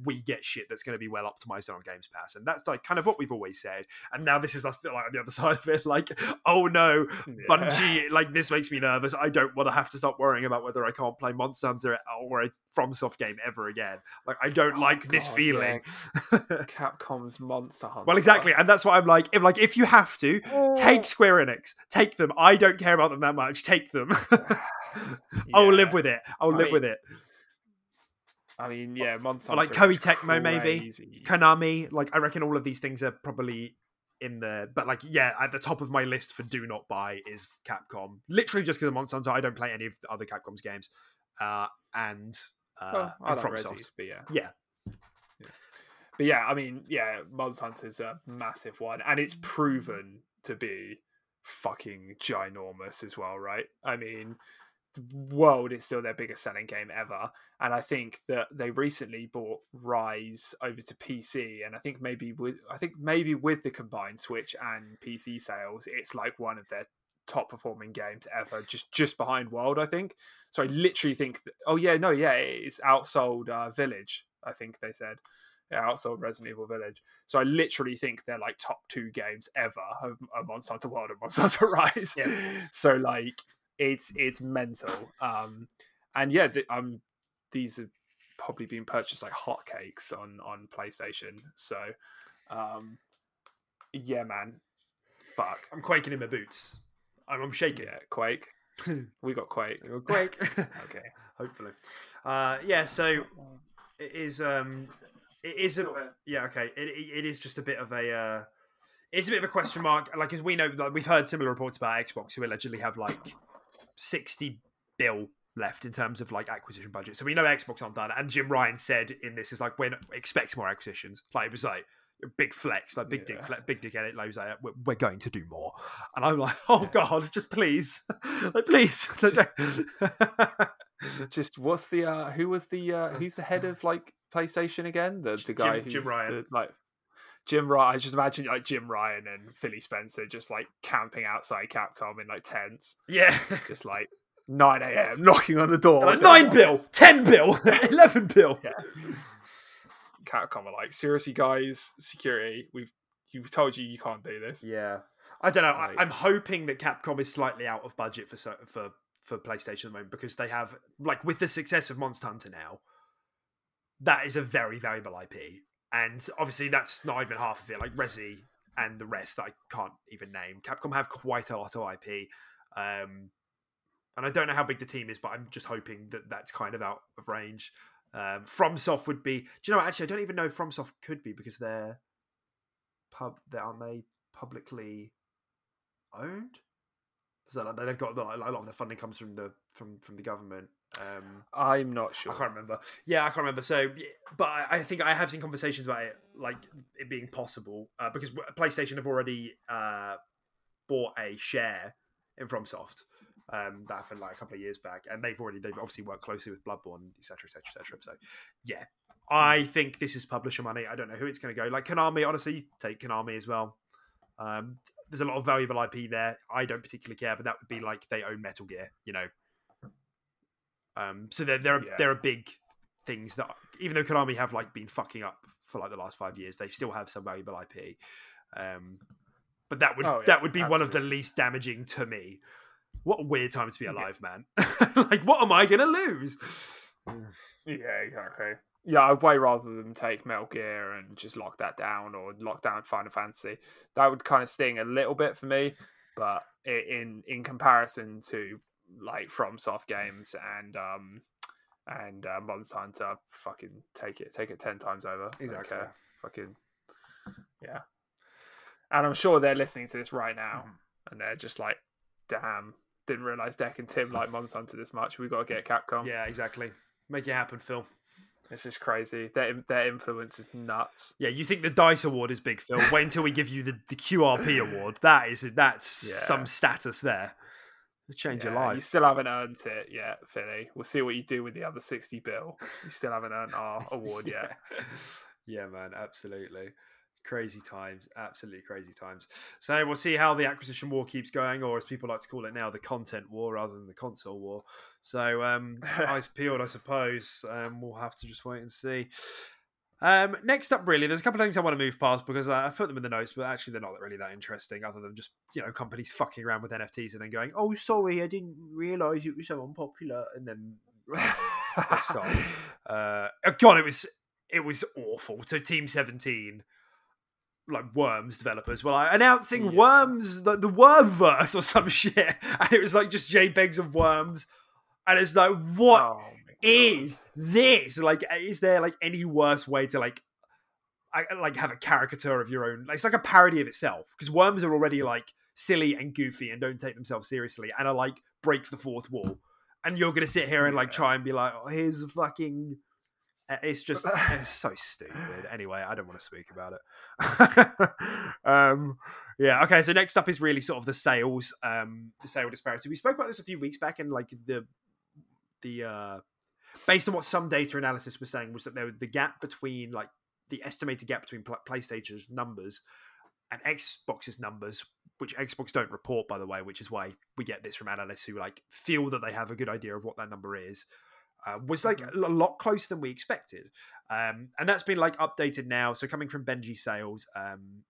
we get shit that's going to be well optimized on Games Pass, and that's like kind of what we've always said. And now this is us like on the other side of it, like, oh no, Yeah. Bungie, like this makes me nervous. I don't want to have to stop worrying about whether I can't play Monster Hunter or a FromSoft game ever again. Like, I don't Oh, like this God, feeling. Capcom's Monster Hunter. Well, exactly, and that's what I'm like. If like if you have to take oh. Square Enix, take them. I don't care about them that much. Take them. I'll live with it. I'll I live mean, with it. I mean, yeah, Monster Or like is Koei Tecmo, maybe. Konami, like I reckon all of these things are probably in there. But like, yeah, at the top of my list for do not buy is Capcom. Literally just because of Monster Hunter. I don't play any of the other Capcom's games. Uh, and uh, Well, I and like. Resi's, but yeah. Yeah. But yeah, I mean, yeah, Monster Hunter's a massive one, and it's proven to be fucking ginormous as well, right? I mean, World is still their biggest selling game ever, and I think that they recently bought Rise over to PC, and I think maybe with I think maybe with the combined Switch and PC sales, it's like one of their top performing games ever, just just behind World, I think. So I literally think, that, oh yeah, no, yeah, it's outsold uh, Village. I think they said yeah, outsold Resident Evil Village. So I literally think they're like top two games ever of, of Monster Hunter World and Monster Hunter Rise. Yeah. So like it's it's mental. Um, and yeah, the, um, these have probably been purchased like hotcakes on on PlayStation. So, um, yeah, man, fuck. I'm quaking in my boots. I'm, I'm shaking. Yeah, Quake. We got Quake. You'll quake. Okay. Hopefully. Uh, yeah. So it is. Um, it is a. Yeah. Okay. It, it it is just a bit of a. Uh, it's a bit of a question mark. Like, as we know, like, we've heard similar reports about Xbox who allegedly have like sixty bill left in terms of like acquisition budget. So we know Xbox aren't done. And Jim Ryan said in this is like, we expect more acquisitions. Like it was like big flex, like big yeah. dick, flex, big dick edit. Like, like we're, we're, going to do more. And I'm like, oh god, just please, like please. Just, just what's the uh who was the uh who's the head of like PlayStation again? The the guy Jim, Jim Ryan. The, like Jim Ryan. I just imagine like Jim Ryan and Philly Spencer just like camping outside Capcom in like tents. Yeah, just like 9 a.m. knocking on the door. Like, nine bill, ten bill, eleven bill. Yeah. Capcom are like, seriously, guys, security. We've you've told you you can't do this. Yeah, I don't know. Like, I, am hoping that Capcom is slightly out of budget for for for PlayStation at the moment because they have like with the success of Monster Hunter now, that is a very valuable IP, and obviously that's not even half of it. Like Resi and the rest that I can't even name. Capcom have quite a lot of IP. Um, and I don't know how big the team is, but I'm just hoping that that's kind of out of range. Um, FromSoft would be. Do you know? Actually, I don't even know if FromSoft could be because they're pub. They aren't they publicly owned? So they've got a lot of the funding comes from the from from the government. Um, I'm not sure. I can't remember. Yeah, I can't remember. So, but I, think I have seen conversations about it, like it being possible, uh, because PlayStation have already uh, bought a share in FromSoft. Um, that happened like a couple of years back, and they've already they've obviously worked closely with Bloodborne, etc., etc., etc. So, yeah, I think this is publisher money. I don't know who it's going to go. Like Konami, honestly, take Konami as well. Um, there's a lot of valuable IP there. I don't particularly care, but that would be like they own Metal Gear, you know. Um, so there, there are yeah. there are big things that even though Konami have like been fucking up for like the last five years, they still have some valuable IP. Um, but that would oh, yeah, that would be absolutely. one of the least damaging to me what a weird time to be alive, man. like, what am I going to lose? yeah, exactly. Yeah, I'd way rather than take Metal Gear and just lock that down or lock down Final Fantasy. That would kind of sting a little bit for me, but in in comparison to like FromSoft games and um and uh, Monster Hunter, fucking take it, take it ten times over. Exactly. Okay. Fucking yeah. And I'm sure they're listening to this right now, mm. and they're just like, "Damn, didn't realize Deck and Tim like Monster Hunter this much. We've got to get Capcom. Yeah, exactly. Make it happen, Phil. This is crazy. Their their influence is nuts. Yeah, you think the Dice Award is big, Phil? Wait until we give you the, the QRP award. That is that's yeah. some status there. Change yeah, your life. You still haven't earned it yet, Philly. We'll see what you do with the other sixty bill. You still haven't earned our award yeah. yet. Yeah, man, absolutely crazy times, absolutely crazy times. So we'll see how the acquisition war keeps going, or as people like to call it now, the content war rather than the console war. So um, eyes peeled, I suppose. Um, we'll have to just wait and see. Um, next up, really, there's a couple of things I want to move past because I, have put them in the notes, but actually they're not really that interesting, other than just you know companies fucking around with NFTs and then going, "Oh, sorry, I didn't realise it was so unpopular," and then stop. Uh, God, it was it was awful. So Team Seventeen like Worms developers were like announcing yeah. Worms, the, the Wormverse or some shit, and it was like just JPEGs of Worms, and it's like, what oh is this? Like, is there like any worse way to like, I, like have a caricature of your own? Like, it's like a parody of itself because Worms are already like silly and goofy and don't take themselves seriously and are like break the fourth wall, and you're gonna sit here and like try and be like, oh, here's a fucking uh, it's just it's so stupid. Anyway, I don't want to speak about it. um, yeah. Okay. So next up is really sort of the sales, um, the sale disparity. We spoke about this a few weeks back, and like the the uh, based on what some data analysis was saying was that there was the gap between like the estimated gap between PlayStation's numbers and Xbox's numbers, which Xbox don't report, by the way, which is why we get this from analysts who like feel that they have a good idea of what that number is uh, was like mm-hmm. a lot closer than we expected. Um, and that's been like updated now. So coming from Benji-Sales, um,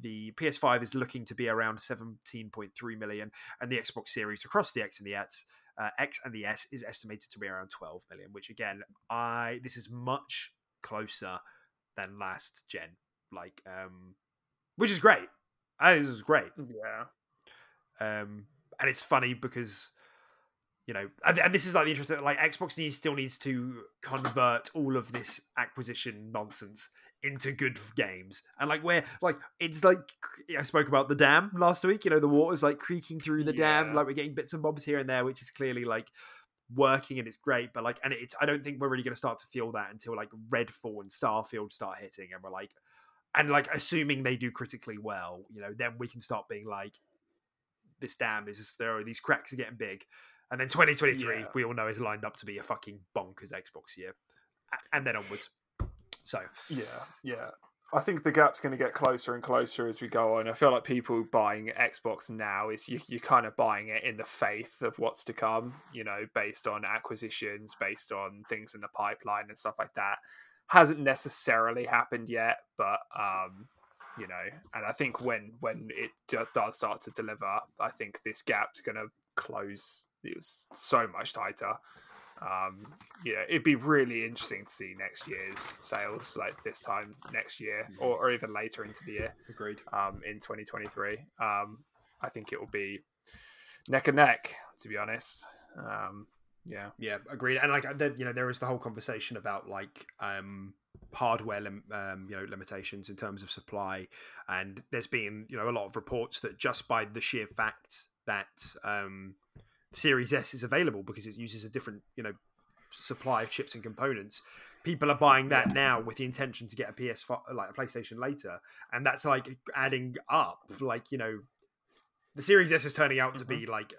the PS5 is looking to be around 17.3 million, and the Xbox Series across the X and the S, uh, X and the S is estimated to be around 12 million. Which again, I this is much closer than last gen, like, um, which is great. I think this is great. Yeah. Um, and it's funny because you know, and, and, this is like the interesting, like Xbox needs still needs to convert all of this acquisition nonsense into good games and like where like it's like i spoke about the dam last week you know the water's like creaking through the yeah. dam like we're getting bits and bobs here and there which is clearly like working and it's great but like and it's i don't think we're really going to start to feel that until like redfall and starfield start hitting and we're like and like assuming they do critically well you know then we can start being like this dam is just there are these cracks are getting big and then 2023 yeah. we all know is lined up to be a fucking bonkers xbox year and then onwards so yeah, yeah. I think the gap's going to get closer and closer as we go on. I feel like people buying Xbox now is you, you're kind of buying it in the faith of what's to come, you know, based on acquisitions, based on things in the pipeline and stuff like that. Hasn't necessarily happened yet, but um, you know, and I think when when it does start to deliver, I think this gap's going to close. It was so much tighter. Um, yeah, it'd be really interesting to see next year's sales, like this time next year, or, or even later into the year. Agreed. Um, in 2023, um, I think it will be neck and neck, to be honest. Um, yeah, yeah, agreed. And like, you know, there is the whole conversation about like um, hardware, lim- um, you know, limitations in terms of supply, and there's been you know a lot of reports that just by the sheer fact that um, Series S is available because it uses a different, you know, supply of chips and components. People are buying that now with the intention to get a PS5, like a PlayStation later, and that's like adding up. Like you know, the Series S is turning out to mm-hmm. be like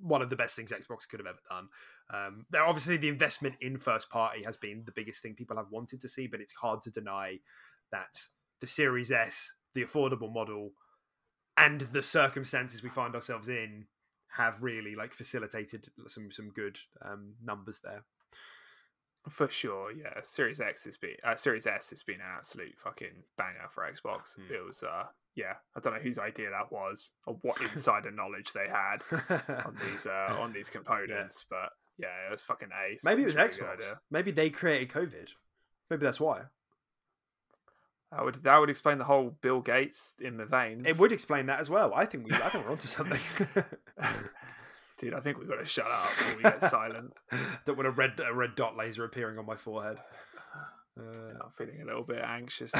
one of the best things Xbox could have ever done. Um, there obviously the investment in first party has been the biggest thing people have wanted to see, but it's hard to deny that the Series S, the affordable model, and the circumstances we find ourselves in have really like facilitated some some good um, numbers there. For sure, yeah. Series X has been uh, Series S has been an absolute fucking banger for Xbox. Mm. It was uh yeah, I don't know whose idea that was or what insider knowledge they had on these uh on these components, yeah. but yeah, it was fucking ace. Maybe it was really Xbox. Maybe they created COVID. Maybe that's why. That would that would explain the whole Bill Gates in the veins. It would explain that as well. I think we I think we're onto something. Dude, I think we've got to shut up before we get silenced. Don't want a red a red dot laser appearing on my forehead. Uh, yeah, I'm feeling a little bit anxious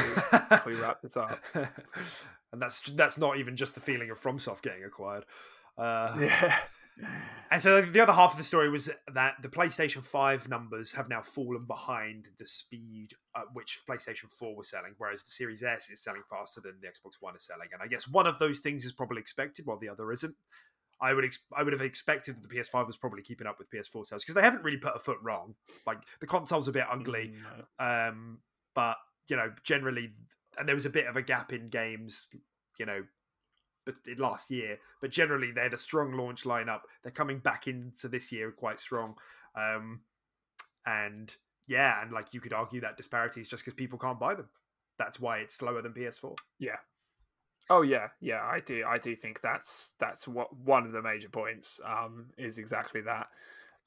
we wrap this up. and that's that's not even just the feeling of FromSoft getting acquired. Uh, yeah. And so the other half of the story was that the PlayStation 5 numbers have now fallen behind the speed at which PlayStation 4 was selling, whereas the Series S is selling faster than the Xbox One is selling. And I guess one of those things is probably expected, while the other isn't. I would ex- I would have expected that the PS5 was probably keeping up with PS4 sales because they haven't really put a foot wrong. Like the console's a bit ugly, mm, um, but you know generally, and there was a bit of a gap in games, you know, last year. But generally, they had a strong launch lineup. They're coming back into this year quite strong, um, and yeah, and like you could argue that disparity is just because people can't buy them. That's why it's slower than PS4. Yeah. Oh yeah, yeah. I do. I do think that's that's what one of the major points um, is exactly that.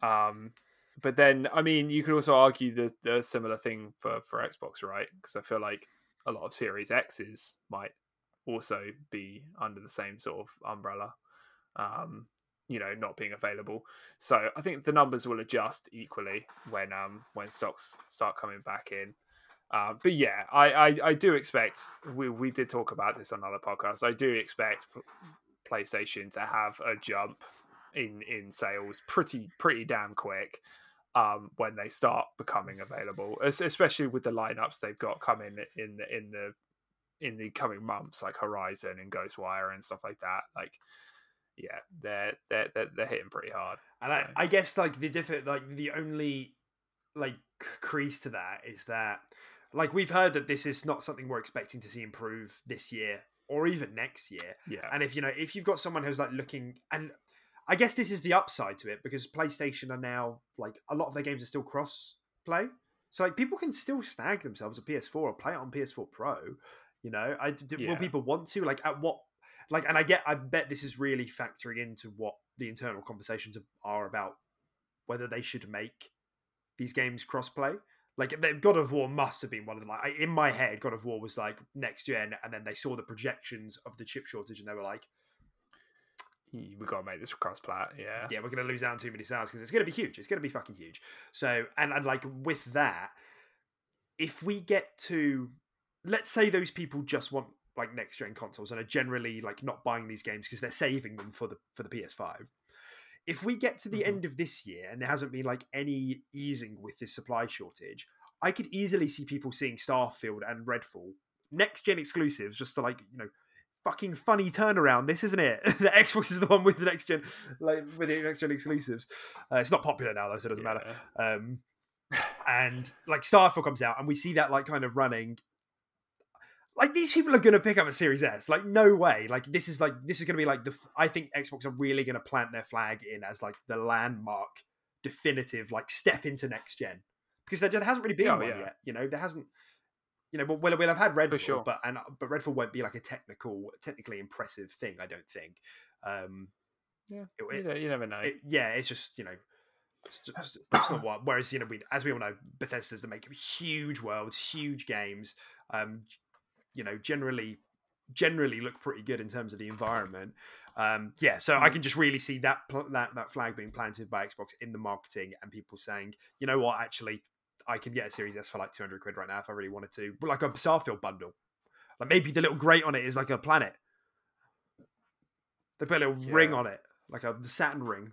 Um, but then, I mean, you could also argue the, the similar thing for for Xbox, right? Because I feel like a lot of Series X's might also be under the same sort of umbrella. Um, you know, not being available. So I think the numbers will adjust equally when um when stocks start coming back in. Uh, but yeah, I, I, I do expect we we did talk about this on other podcasts. I do expect PlayStation to have a jump in in sales pretty pretty damn quick um, when they start becoming available, especially with the lineups they've got coming in the in the in the coming months, like Horizon and Ghostwire and stuff like that. Like, yeah, they're they're they're, they're hitting pretty hard. And so. I, I guess like the different like the only like crease to that is that like we've heard that this is not something we're expecting to see improve this year or even next year. Yeah. And if you know if you've got someone who's like looking and I guess this is the upside to it because PlayStation are now like a lot of their games are still cross play. So like people can still snag themselves a PS4 or play it on PS4 Pro. You know, I do, yeah. will people want to like at what like? And I get, I bet this is really factoring into what the internal conversations are about whether they should make these games crossplay. Like God of War must have been one of them. Like I, in my head, God of War was like next gen, and then they saw the projections of the chip shortage, and they were like, "We got to make this cross plat." Yeah, yeah, we're going to lose out on too many sales because it's going to be huge. It's going to be fucking huge. So, and and like with that, if we get to let's say those people just want like next gen consoles and are generally like not buying these games because they're saving them for the for the PS5. If we get to the Mhm. end of this year and there hasn't been like any easing with this supply shortage, I could easily see people seeing Starfield and Redfall next gen exclusives just to like you know fucking funny turnaround. This isn't it. the Xbox is the one with the next gen like with the next gen exclusives. Uh, it's not popular now though, so it doesn't matter. Um, and like Starfield comes out, and we see that like kind of running. Like these people are going to pick up a Series S. Like no way. Like this is like this is going to be like the. I think Xbox are really going to plant their flag in as like the landmark, definitive like step into next gen because there, there hasn't really been Oh, one yeah. yet. You know there hasn't. You know, well, we'll, we'll have had Redfall, sure. but and but Redfall won't be like a technical, technically impressive thing. I don't think. Um, Yeah, it- you, you never know. it, yeah, it's just you know, it's, just, it's not what. Whereas you know, we as we all know, Bethesda's to make huge worlds, huge games. Um, you know, generally, generally look pretty good in terms of the environment. Um, yeah, so I can just really see that pl- that that flag being planted by Xbox in the marketing and people saying, you know what, actually, I can get a Series S for like two hundred quid right now if I really wanted to, but like a Starfield bundle. Like maybe the little grate on it is like a planet. They put a little ring on it, like a Saturn ring.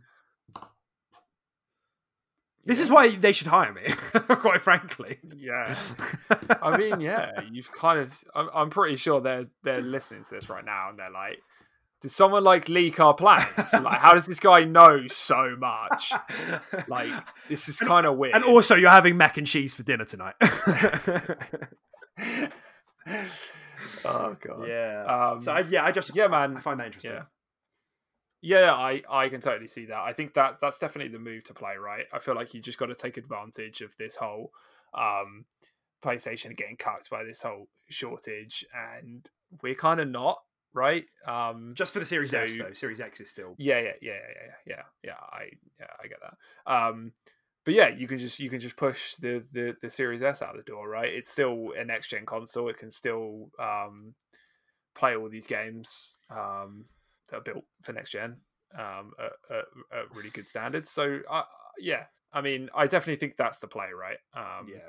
This is why they should hire me, quite frankly. Yeah. I mean, yeah, you've kind of. I'm, I'm pretty sure they're they're listening to this right now, and they're like, "Did someone like leak our plans? like, how does this guy know so much? Like, this is kind of weird." and also, you're having mac and cheese for dinner tonight. oh god, yeah. Um, so I, yeah, I just yeah, man. I find that interesting. yeah. Yeah, I, I can totally see that. I think that that's definitely the move to play, right? I feel like you just got to take advantage of this whole um, PlayStation getting cucked by this whole shortage, and we're kind of not, right? Um, Just for the Series So- though. Series X is still. yeah, yeah, yeah, yeah, yeah, yeah, yeah. I yeah, I get that. Um, but yeah, you can just you can just push the the the Series S out of the door, right? It's still a next gen console. It can still um, play all these games um, that are built for next gen um, at, at, at really good standards. So uh, yeah, I mean, I definitely think that's the play, right? Um, yeah.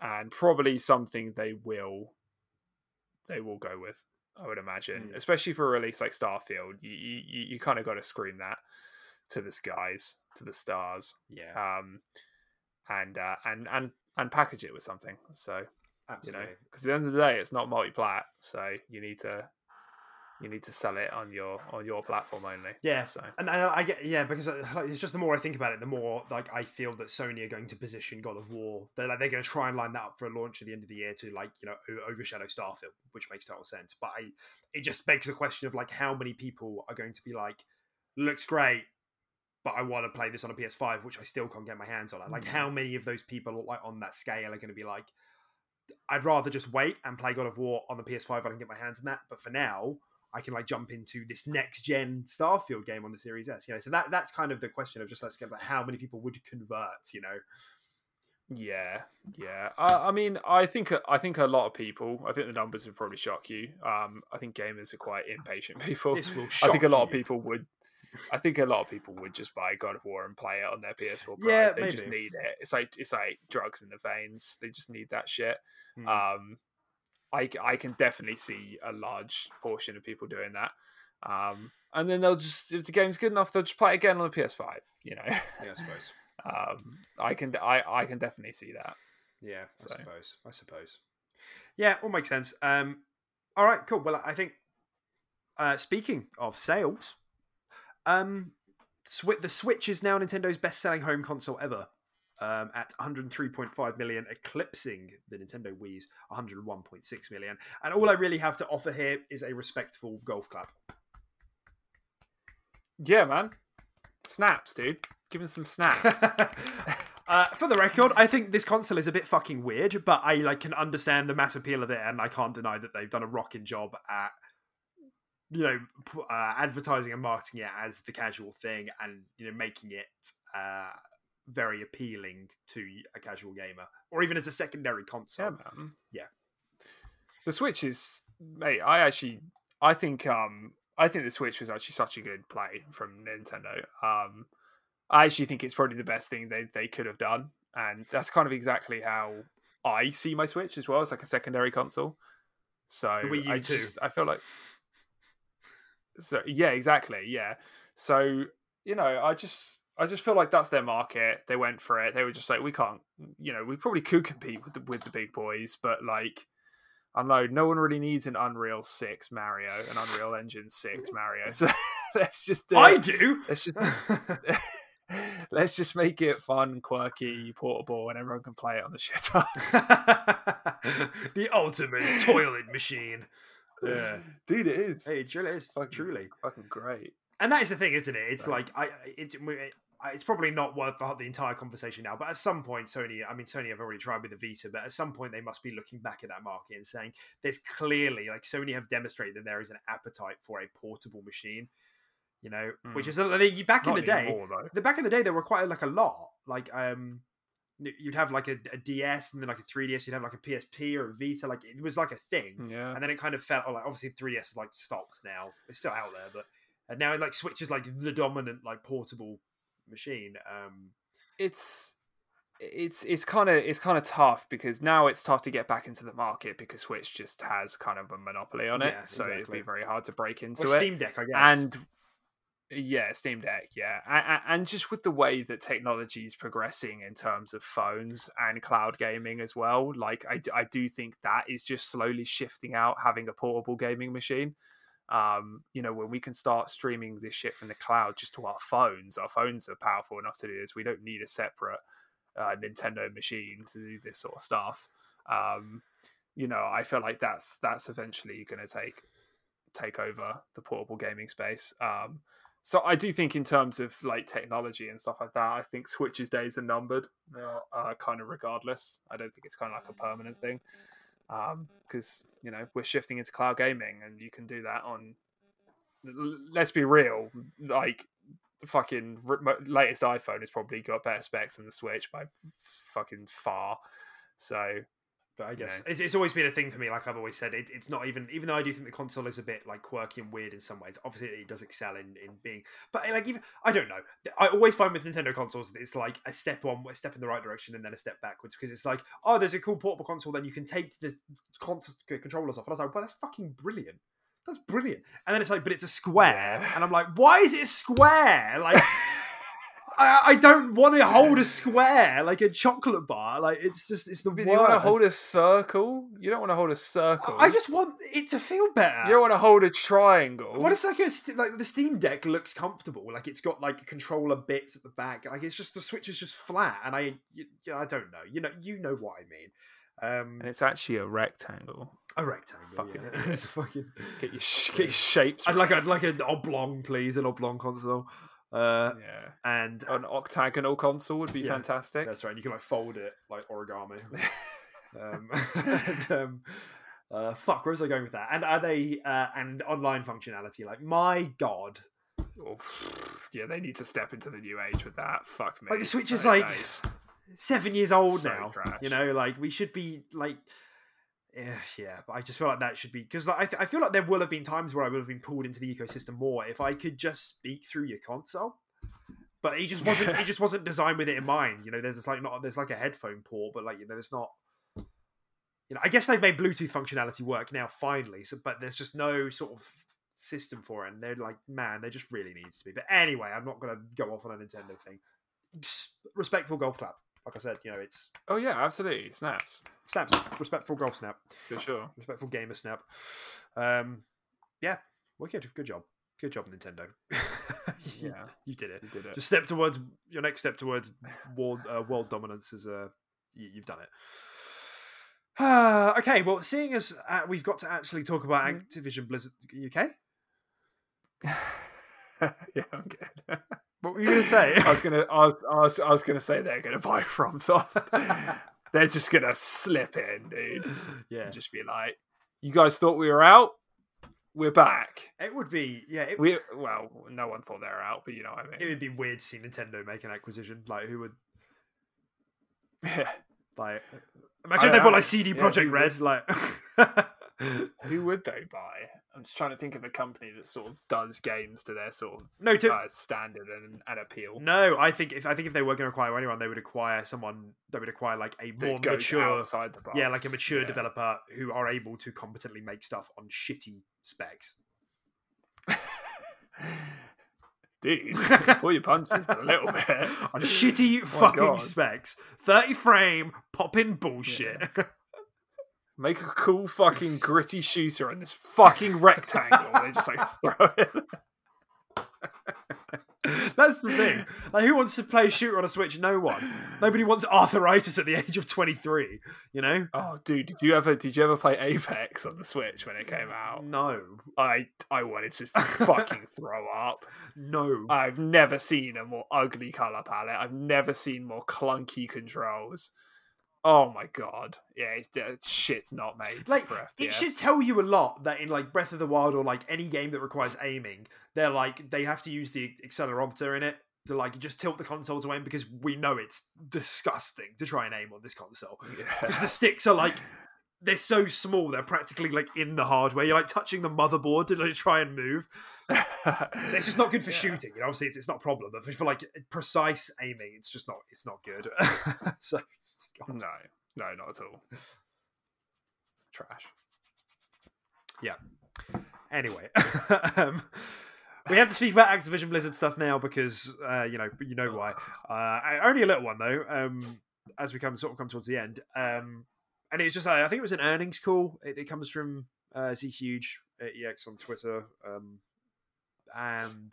and probably something they will they will go with i would imagine Mm. especially for a release like starfield you you, you kind of got to scream that to the skies to the stars Yeah. um and uh and and and package it with something so you absolutely. know because at the end of the day it's not multi-plat so you need to you need to sell it on your on your platform only Yeah. so And I, I get yeah because uh, like, it's just the more I think about it, the more like I feel that Sony are going to position God of War. They're like they're going to try and line that up for a launch at the end of the year to like you know overshadow Starfield, which makes total sense. But I, it just begs the question of like how many people are going to be like, looks great, but I want to play this on a PS5, which I still can't get my hands on. Like Mhm. how many of those people like on that scale are going to be like, I'd rather just wait and play God of War on the PS5. I can get my hands on that, but for now. I can like jump into this next gen Starfield game on the Series S. You know, so that that's kind of the question of just let's get like how many people would convert. You know, Yeah, yeah. I, I mean, I think I think a lot of people. I think the numbers would probably shock you. Um, I think gamers are quite impatient people. this will. I think a lot of people would. I think a lot of people would just buy God of War and play it on their PS4 Pro. Yeah, they just need it. It's like it's like drugs in the veins. They just need that shit. Hmm. Um, I I can definitely see a large portion of people doing that. Um, and then they'll just if the game's good enough, they'll just play it again on the PS5. You know, yeah, I suppose. um, I can I I can definitely see that. Yeah, I So. suppose. I suppose. Yeah, all makes sense. Um, all right, cool. Well, I think uh, speaking of sales, um, the Switch is now Nintendo's best-selling home console ever. Um, at 103.5 million, eclipsing the Nintendo Wii's 101.6 million. And all I really have to offer here is a respectful golf clap. Yeah, man. Snaps, dude. Give him some snaps. uh, for the record, I think this console is a bit fucking weird, but I like can understand the mass appeal of it, and I can't deny that they've done a rocking job at you know uh, advertising and marketing it as the casual thing, and you know making it uh, very appealing to a casual gamer, or even as a secondary console. yeah, man. Yeah. The Switch is, mate. I actually, I think, um, I think the Switch was actually such a good play from Nintendo. Um, I actually think it's probably the best thing they they could have done, and that's kind of exactly how I see my Switch as well It's like a secondary console. So I too. just I feel like so yeah, exactly, yeah. So you know, I just I just feel like that's their market. They went for it. They were just like, we can't, you know, we probably could compete with the with the big boys, but like, I know, no one really needs an Unreal Six Mario, an Unreal Engine Six Mario. So let's just do I do. Let's just let's just make it fun, quirky, portable, and everyone can play it on the shit the ultimate toilet machine. Yeah. dude, it is. Hey, it truly is. fucking, Truly. fucking great. And that is the thing, isn't it? It's Right. like I, it, it, it's probably not worth the, the entire conversation now. But at some point, Sony, I mean, Sony have already tried with the Vita, but at some point they must be looking back at that market and saying there's clearly like Sony have demonstrated that there is an appetite for a portable machine. You know, which Mm. is I mean, back in the day. anymore, though. the back in the day there were quite like a lot like um you'd have like a, a ds and then like a 3ds you'd have like a psp or a vita like it was like a thing Yeah. and then it kind of felt like obviously 3ds is like stopped now it's still out there but and now it like switches like the dominant like portable machine um it's it's it's kind of it's kind of tough because now it's tough to get back into the market because Switch just has kind of a monopoly on it, Yeah, so it'd be very hard to break into or it. steam deck i guess And yeah, Steam Deck, yeah, and, and just with the way that technology is progressing in terms of phones and cloud gaming as well, like I I do think that is just slowly shifting out having a portable gaming machine. Um, you know, when we can start streaming this shit from the cloud just to our phones, our phones are powerful enough to do this. We don't need a separate uh, Nintendo machine to do this sort of stuff. Um, you know, I feel like that's that's eventually going to take take over the portable gaming space. Um, so I do think in terms of like technology and stuff like that, I think Switch's days are numbered. Uh, uh, kind of regardless. I don't think it's kind of like a permanent thing Um, because you know we're shifting into cloud gaming, and you can do that on. Let's be real, like the fucking latest iPhone has probably got better specs than the Switch by fucking far. So But I guess it's, it's always been a thing for me. Like I've always said, it, it's not even even though I do think the console is a bit like quirky and weird in some ways. Obviously, it does excel in, in being, but eh, like even I don't know. I always find with Nintendo consoles that it's like a step on, a step in the right direction, and then a step backwards because it's like, oh, there's a cool portable console, then you can take the con- controllers off. And I was like, well, that's fucking brilliant. That's brilliant. And then it's like, but it's a square, Yeah. and I'm like, why is it a square? Like. I, I don't want to hold a square like a chocolate bar. Like it's just it's the you want to hold a circle? You don't want to hold a circle. I just want it to feel better. you don't want to hold a triangle. What it's like, a st- like the Steam Deck looks comfortable. Like it's got like controller bits at the back. Like it's just the Switch is just flat, and I, you, I don't know. You know, you know what I mean. Um, and it's actually a rectangle. a rectangle. fucking yeah. it's a fucking. Get your sh- get your shapes. I'd like. I'd like an oblong, please, an oblong console. Uh, yeah. and An octagonal console would be Yeah, fantastic. That's right. And you can like fold it like origami. um, and, um, uh, fuck, where was I going with that? And are they uh, and online functionality? Like, my god, Oh, yeah, they need to step into the new age with that. Fuck me. Like, the Switch is like- seven years old So now. trash. You know, like we should be like. Yeah, yeah, but I just feel like that should be because I, I feel like there will have been times where I would have been pulled into the ecosystem more if I could just speak through your console. But he just wasn't. he just wasn't designed with it in mind. You know, there's like not there's like a headphone port, but like you know, there's not. You know, I guess they've made Bluetooth functionality work now finally. So, but there's just no sort of system for it, and they're like, man, there just really needs to be. But anyway, I'm not going to go off on a Nintendo thing. Respectful golf clap. Like I said, you know, it's Oh yeah, absolutely. Snaps snaps. Respectful golf snap. for sure. Respectful gamer snap. Um, yeah, wicked. Good job. Good job, Nintendo. you, Yeah, you did it. you did it. Just step towards your next step towards world uh, world dominance is uh, you, you've done it. Uh, okay, well, seeing as uh, we've got to actually talk about Mm. Activision Blizzard, UK. yeah, I'm good. What were you going to say? I was gonna, I was, I was, I was gonna say they're gonna buy FromSoft. they're just gonna slip in, dude, yeah, and just be like, "You guys thought we were out? We're back." it would be. Yeah, it, We well, no one thought they were out, but you know what I mean. it would be weird to see Nintendo make an acquisition. Like, who would Yeah. like? Imagine if they bought like CD yeah, Project Red. would? Like, Who would they buy? I'm just trying to think of a company that sort of does games to their sort of no, to, uh, standard and, and appeal. no. I think if I think if they were going to acquire anyone, they would acquire someone. They would acquire like a more mature, outside the box. yeah, like a mature Yeah. developer who are able to competently make stuff on shitty specs. Dude, pull your punches a little bit. on shitty my fucking God. specs, thirty frame popping bullshit. Make a cool fucking gritty shooter in this fucking rectangle. they just like throw it. That's the thing. Like, who wants to play a shooter on a Switch? No one. Nobody wants arthritis at the age of twenty three. You know? Oh, dude, did you ever did you ever play Apex on the Switch when it came out? No, I I wanted to fucking throw up. no. I've never seen a more ugly color palette. I've never seen more clunky controls. Oh my god, yeah, it's, uh, shit's not made like it should tell you a lot that in like Breath of the Wild or like any game that requires aiming, they're like they have to use the accelerometer in it to like just tilt the console to aim because we know it's disgusting to try and aim on this console because the sticks are like they're so small they're practically like in the hardware. You're like touching the motherboard to like, try and move. So it's just not good for Yeah. shooting. You know, obviously it's, it's not a problem, but for, for like precise aiming, it's just not it's not good. so God. No, no, not at all. Trash. Yeah. Anyway, um, we have to speak about Activision Blizzard stuff now because uh, you know you know why. Uh, only a little one though. Um, as we come sort of come towards the end, um, and it's just uh, I think it was an earnings call. It, it comes from uh, Zhuge at EX on Twitter, um, and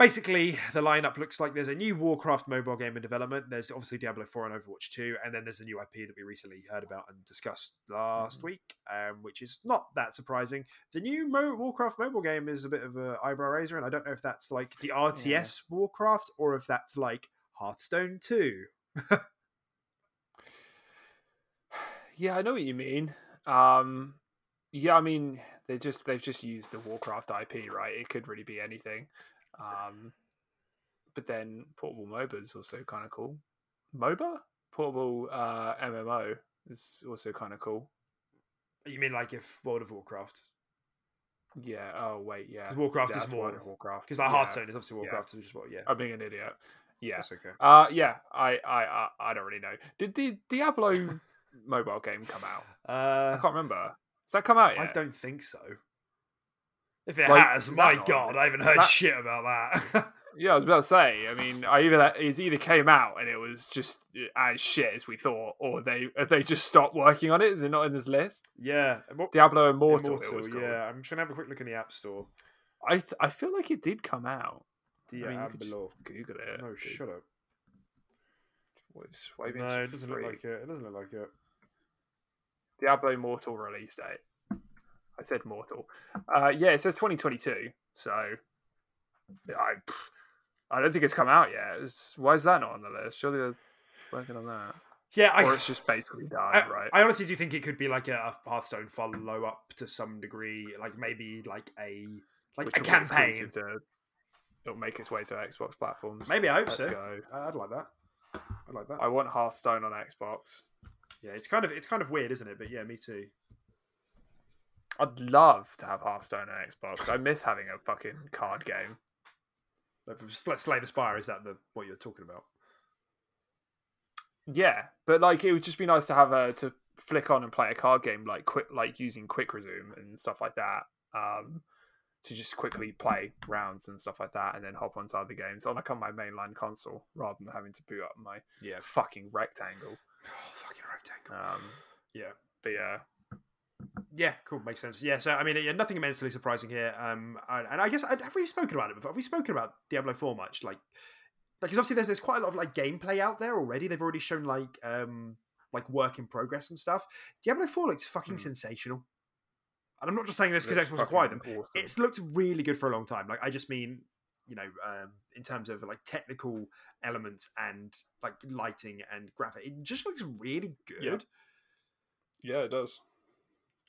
basically the lineup looks like there's a new Warcraft mobile game in development. There's obviously Diablo 4 and Overwatch 2, and then there's a new IP that we recently heard about and discussed last Mhm. week, um, which is not that surprising. The new Mo- Warcraft mobile game is a bit of a eyebrow raiser, and I don't know if that's like the RTS Warcraft or if that's like Hearthstone 2. Yeah, I know what you mean. Um, yeah, I mean they just they've just used the Warcraft IP, right? It could really be anything. Um, but then portable MOBA is also kind of cool. MOBA, portable uh, MMO is also kind of cool. You mean like if World of Warcraft? Yeah. Oh wait, yeah. Because Warcraft Yeah, is more World of Warcraft. because like yeah. Hearthstone is obviously Yeah. Warcraft, which is what yeah. I'm being an idiot. Yeah. That's okay. Uh yeah. I I I, I don't really know. Did the Diablo mobile game come out? I Uh, can't remember. Has that come out yet? I don't think so. If it Like, has, my god, I haven't heard that- shit about that. Yeah, I was about to say. I mean, I either it either came out and it was just uh, as shit as we thought, or they have they just stopped working on it. Is it not in this list? yeah, Diablo Immortal. Immortal, yeah. I'm trying to have a quick look in the App Store. I th- I feel like it did come out. Diablo. I mean, you could just Google it. no, dude. shut up. What is- why No, it doesn't free? look like it. It doesn't look like it. Diablo Immortal release date. I said mortal. Uh, yeah, it says 2022. So I I don't think it's come out yet. It's- why is that not on the list? Surely they're working on that, Yeah, I, or it's just basically done, I, right? I honestly do think it could be like a, a Hearthstone follow up to some degree, like maybe like a like Which a campaign. To, it'll make its way to Xbox platforms. Maybe I hope Let's so. go. I'd like that. I'd like that. I want Hearthstone on Xbox. Yeah, it's kind of it's kind of weird, isn't it? But yeah, me too. I'd love to have Hearthstone on Xbox. I miss having a fucking card game. Let's Slay the Spire. Is that the what you're talking about? Yeah, but like it would just be nice to have a to flick on and play a card game like quick, like using quick resume and stuff like that. Um, to just quickly play rounds and stuff like that, and then hop onto other games on like on my mainline console rather than having to boot up my Yeah. fucking rectangle. Oh, fucking rectangle. Um, Yeah. but yeah, Yeah, cool, makes sense. Yeah, so I mean, yeah, nothing immensely surprising here. Um, and, and I guess have we spoken about it before? Have we spoken about Diablo Four much? Like, like 'cause obviously there's there's quite a lot of like gameplay out there already. They've already shown like um like work in progress and stuff. Diablo Four looks fucking Hmm. sensational. And I'm not just saying this because Xbox acquired them. awesome. It's looked really good for a long time. Like I just mean, you know, um, in terms of like technical elements and like lighting and graphic, it just looks really good. Yeah. Yeah, it does.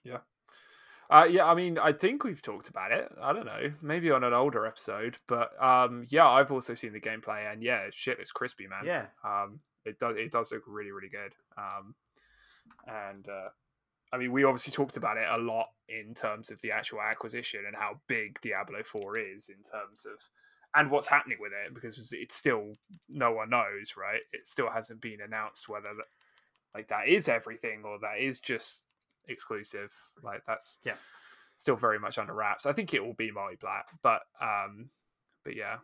Yeah. Uh, yeah, I mean, I think we've talked about it. I don't know, maybe on an older episode, but um, yeah, I've also seen the gameplay, and yeah, shit, it's crispy, man. Yeah. Um, it does, it does look really, really good. Um, and uh, I mean, we obviously talked about it a lot in terms of the actual acquisition and how big Diablo 4 is in terms of and what's happening with it because it's still no one knows, right? It still hasn't been announced whether that like that is everything or that is just exclusive. Like that's Yeah. still very much under wraps. I think it will be multi-plat, but um, but yeah,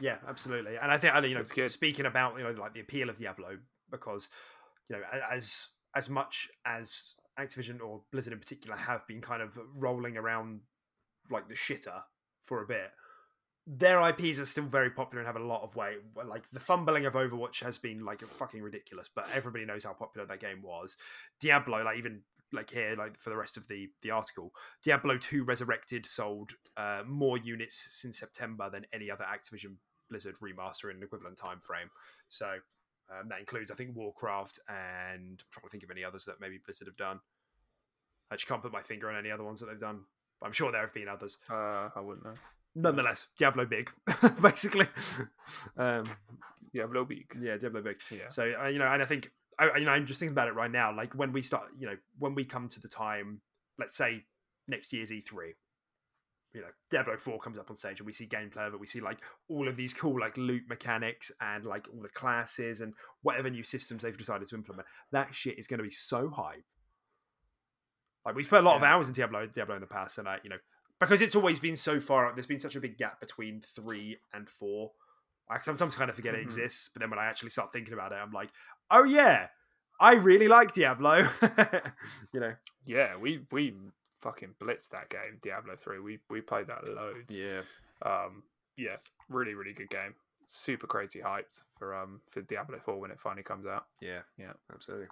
Yeah, absolutely. And I think you know, speaking about you know like the appeal of Diablo, because you know as as much as Activision or Blizzard in particular have been kind of rolling around like the shitter for a bit, their IPs are still very popular and have a lot of weight. Like the fumbling of Overwatch has been like fucking ridiculous, but everybody knows how popular that game was. Diablo, like even like here, like for the rest of the the article, Diablo Two Resurrected sold uh, more units since September than any other Activision Blizzard remaster in an equivalent time frame. So um, that includes, I think, Warcraft and I'm trying to think of any others that maybe Blizzard have done. I just can't put my finger on any other ones that they've done. I'm sure there have been others. uh, I wouldn't know. Nonetheless, Diablo big, basically. Um, Diablo big. yeah, Diablo big. Yeah. So uh, you know, and I think I, you know, I'm just thinking about it right now. Like when we start, you know, when we come to the time, let's say next year's E3, you know, Diablo Four comes up on stage, and we see gameplay of it. We see like all of these cool like loot mechanics and like all the classes and whatever new systems they've decided to implement. That shit is going to be so hype. Like we've put a lot of hours in Diablo, Diablo in the past, and I, you know, because it's always been so far. There's been such a big gap between three and four. I sometimes kind of forget it Mhm. exists, but then when I actually start thinking about it, I'm like, oh yeah, I really like Diablo. you know, Yeah, we we fucking blitzed that game, Diablo three. We we played that loads. yeah, Um, yeah, really really good game. Super crazy hyped for um for Diablo four when it finally comes out. yeah, Yeah. absolutely.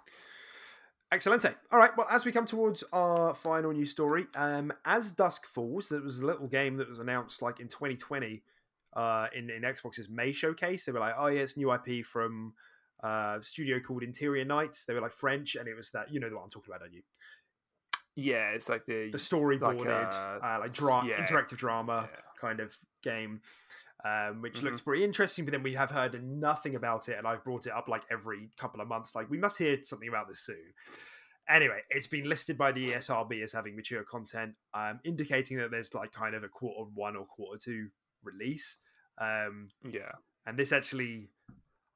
Excellente. All right. Well, as we come towards our final news story, um, as dusk falls, there was a little game that was announced like in 2020, uh, in in Xbox's May showcase. They were like, "Oh yeah, it's new IP from uh, a studio called Interior Nights." They were like French, and it was that you know the one I'm talking about, don't you? Yeah, it's like the The storyboarded, Like, uh, uh, like dra- yeah. interactive drama Yeah. kind of game, um, which Mhm. looks pretty interesting. But then we have heard nothing about it, and I've brought it up like every couple of months. Like we must hear something about this soon. Anyway, it's been listed by the ESRB as having mature content, um, indicating that there's like kind of a quarter one or quarter two release. Um, yeah and this actually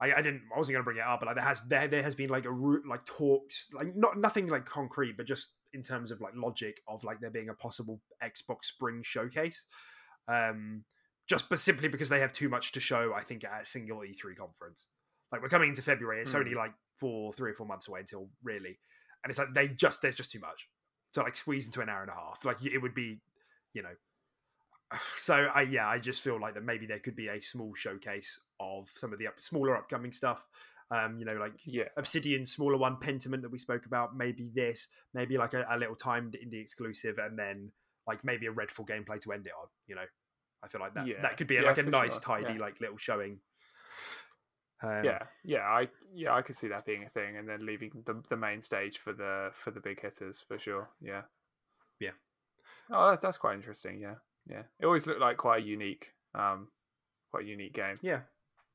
I, I didn't I wasn't going to bring it up but like there has there, there has been like a root like talks like not nothing like concrete but just in terms of like logic of like there being a possible Xbox Spring showcase um just but simply because they have too much to show I think at a single E3 conference like we're coming into February it's Hmm. only like four three or four months away until really and it's like they just there's just too much to like squeeze into an hour and a half like it would be you know so I yeah, I just feel like that maybe there could be a small showcase of some of the up, smaller upcoming stuff. Um, you know, like yeah Obsidian, smaller one, Pentiment that we spoke about. Maybe this, maybe like a, a little timed indie exclusive, and then like maybe a Redfall gameplay to end it on. You know, I feel like that Yeah. that could be Yeah, like a nice, sure. tidy, Yeah. like little showing. Um, yeah yeah I yeah I could see that being a thing and then leaving the the main stage for the for the big hitters for sure. Yeah. Yeah. Oh, that, that's quite interesting. Yeah, yeah. It always looked like quite a unique, um, quite a unique game yeah,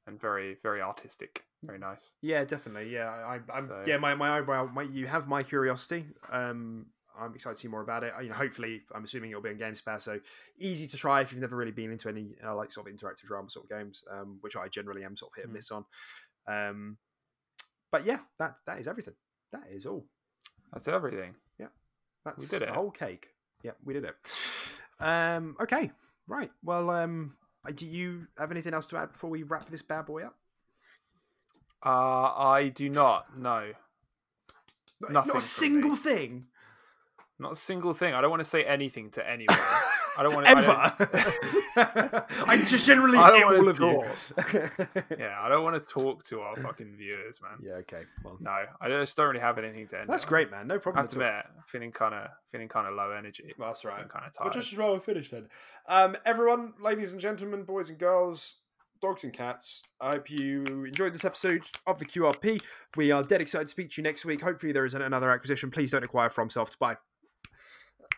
and very very artistic. Very nice. yeah, definitely. Yeah, I, I'm. So- Yeah, my my eyebrow. My, you have my curiosity. Um, I'm excited to see more about it. You know, hopefully, I'm assuming it'll be on Game Pass, so easy to try if you've never really been into any uh, like sort of interactive drama sort of games, um, which I generally am sort of hit and Mm. miss on. Um, but yeah, that that is everything. That is all. That's everything. Yeah, that's did the it. whole cake. Yeah, we did it. Um, okay, right. Well, um, do you have anything else to add before we wrap this bad boy up? Uh, I do not. No, Not Nothing a single me. thing. Not a single thing. I don't want to say anything to anyone. I don't want to. ever. I, just generally I don't all of you. yeah, I don't want to talk to our fucking viewers, man. yeah. Okay. Well, No, I just don't really have anything to end. that's on. great, man. No problem. I have to admit, feeling kind of feeling kind of low energy. That's right. I'm kind of Well, tired. just as well we finished then. Um, everyone, ladies and gentlemen, boys and girls, dogs and cats, I hope you enjoyed this episode of the QRP. We are dead excited to speak to you next week. Hopefully, there isn't another acquisition. Please don't acquire FromSoft. Bye.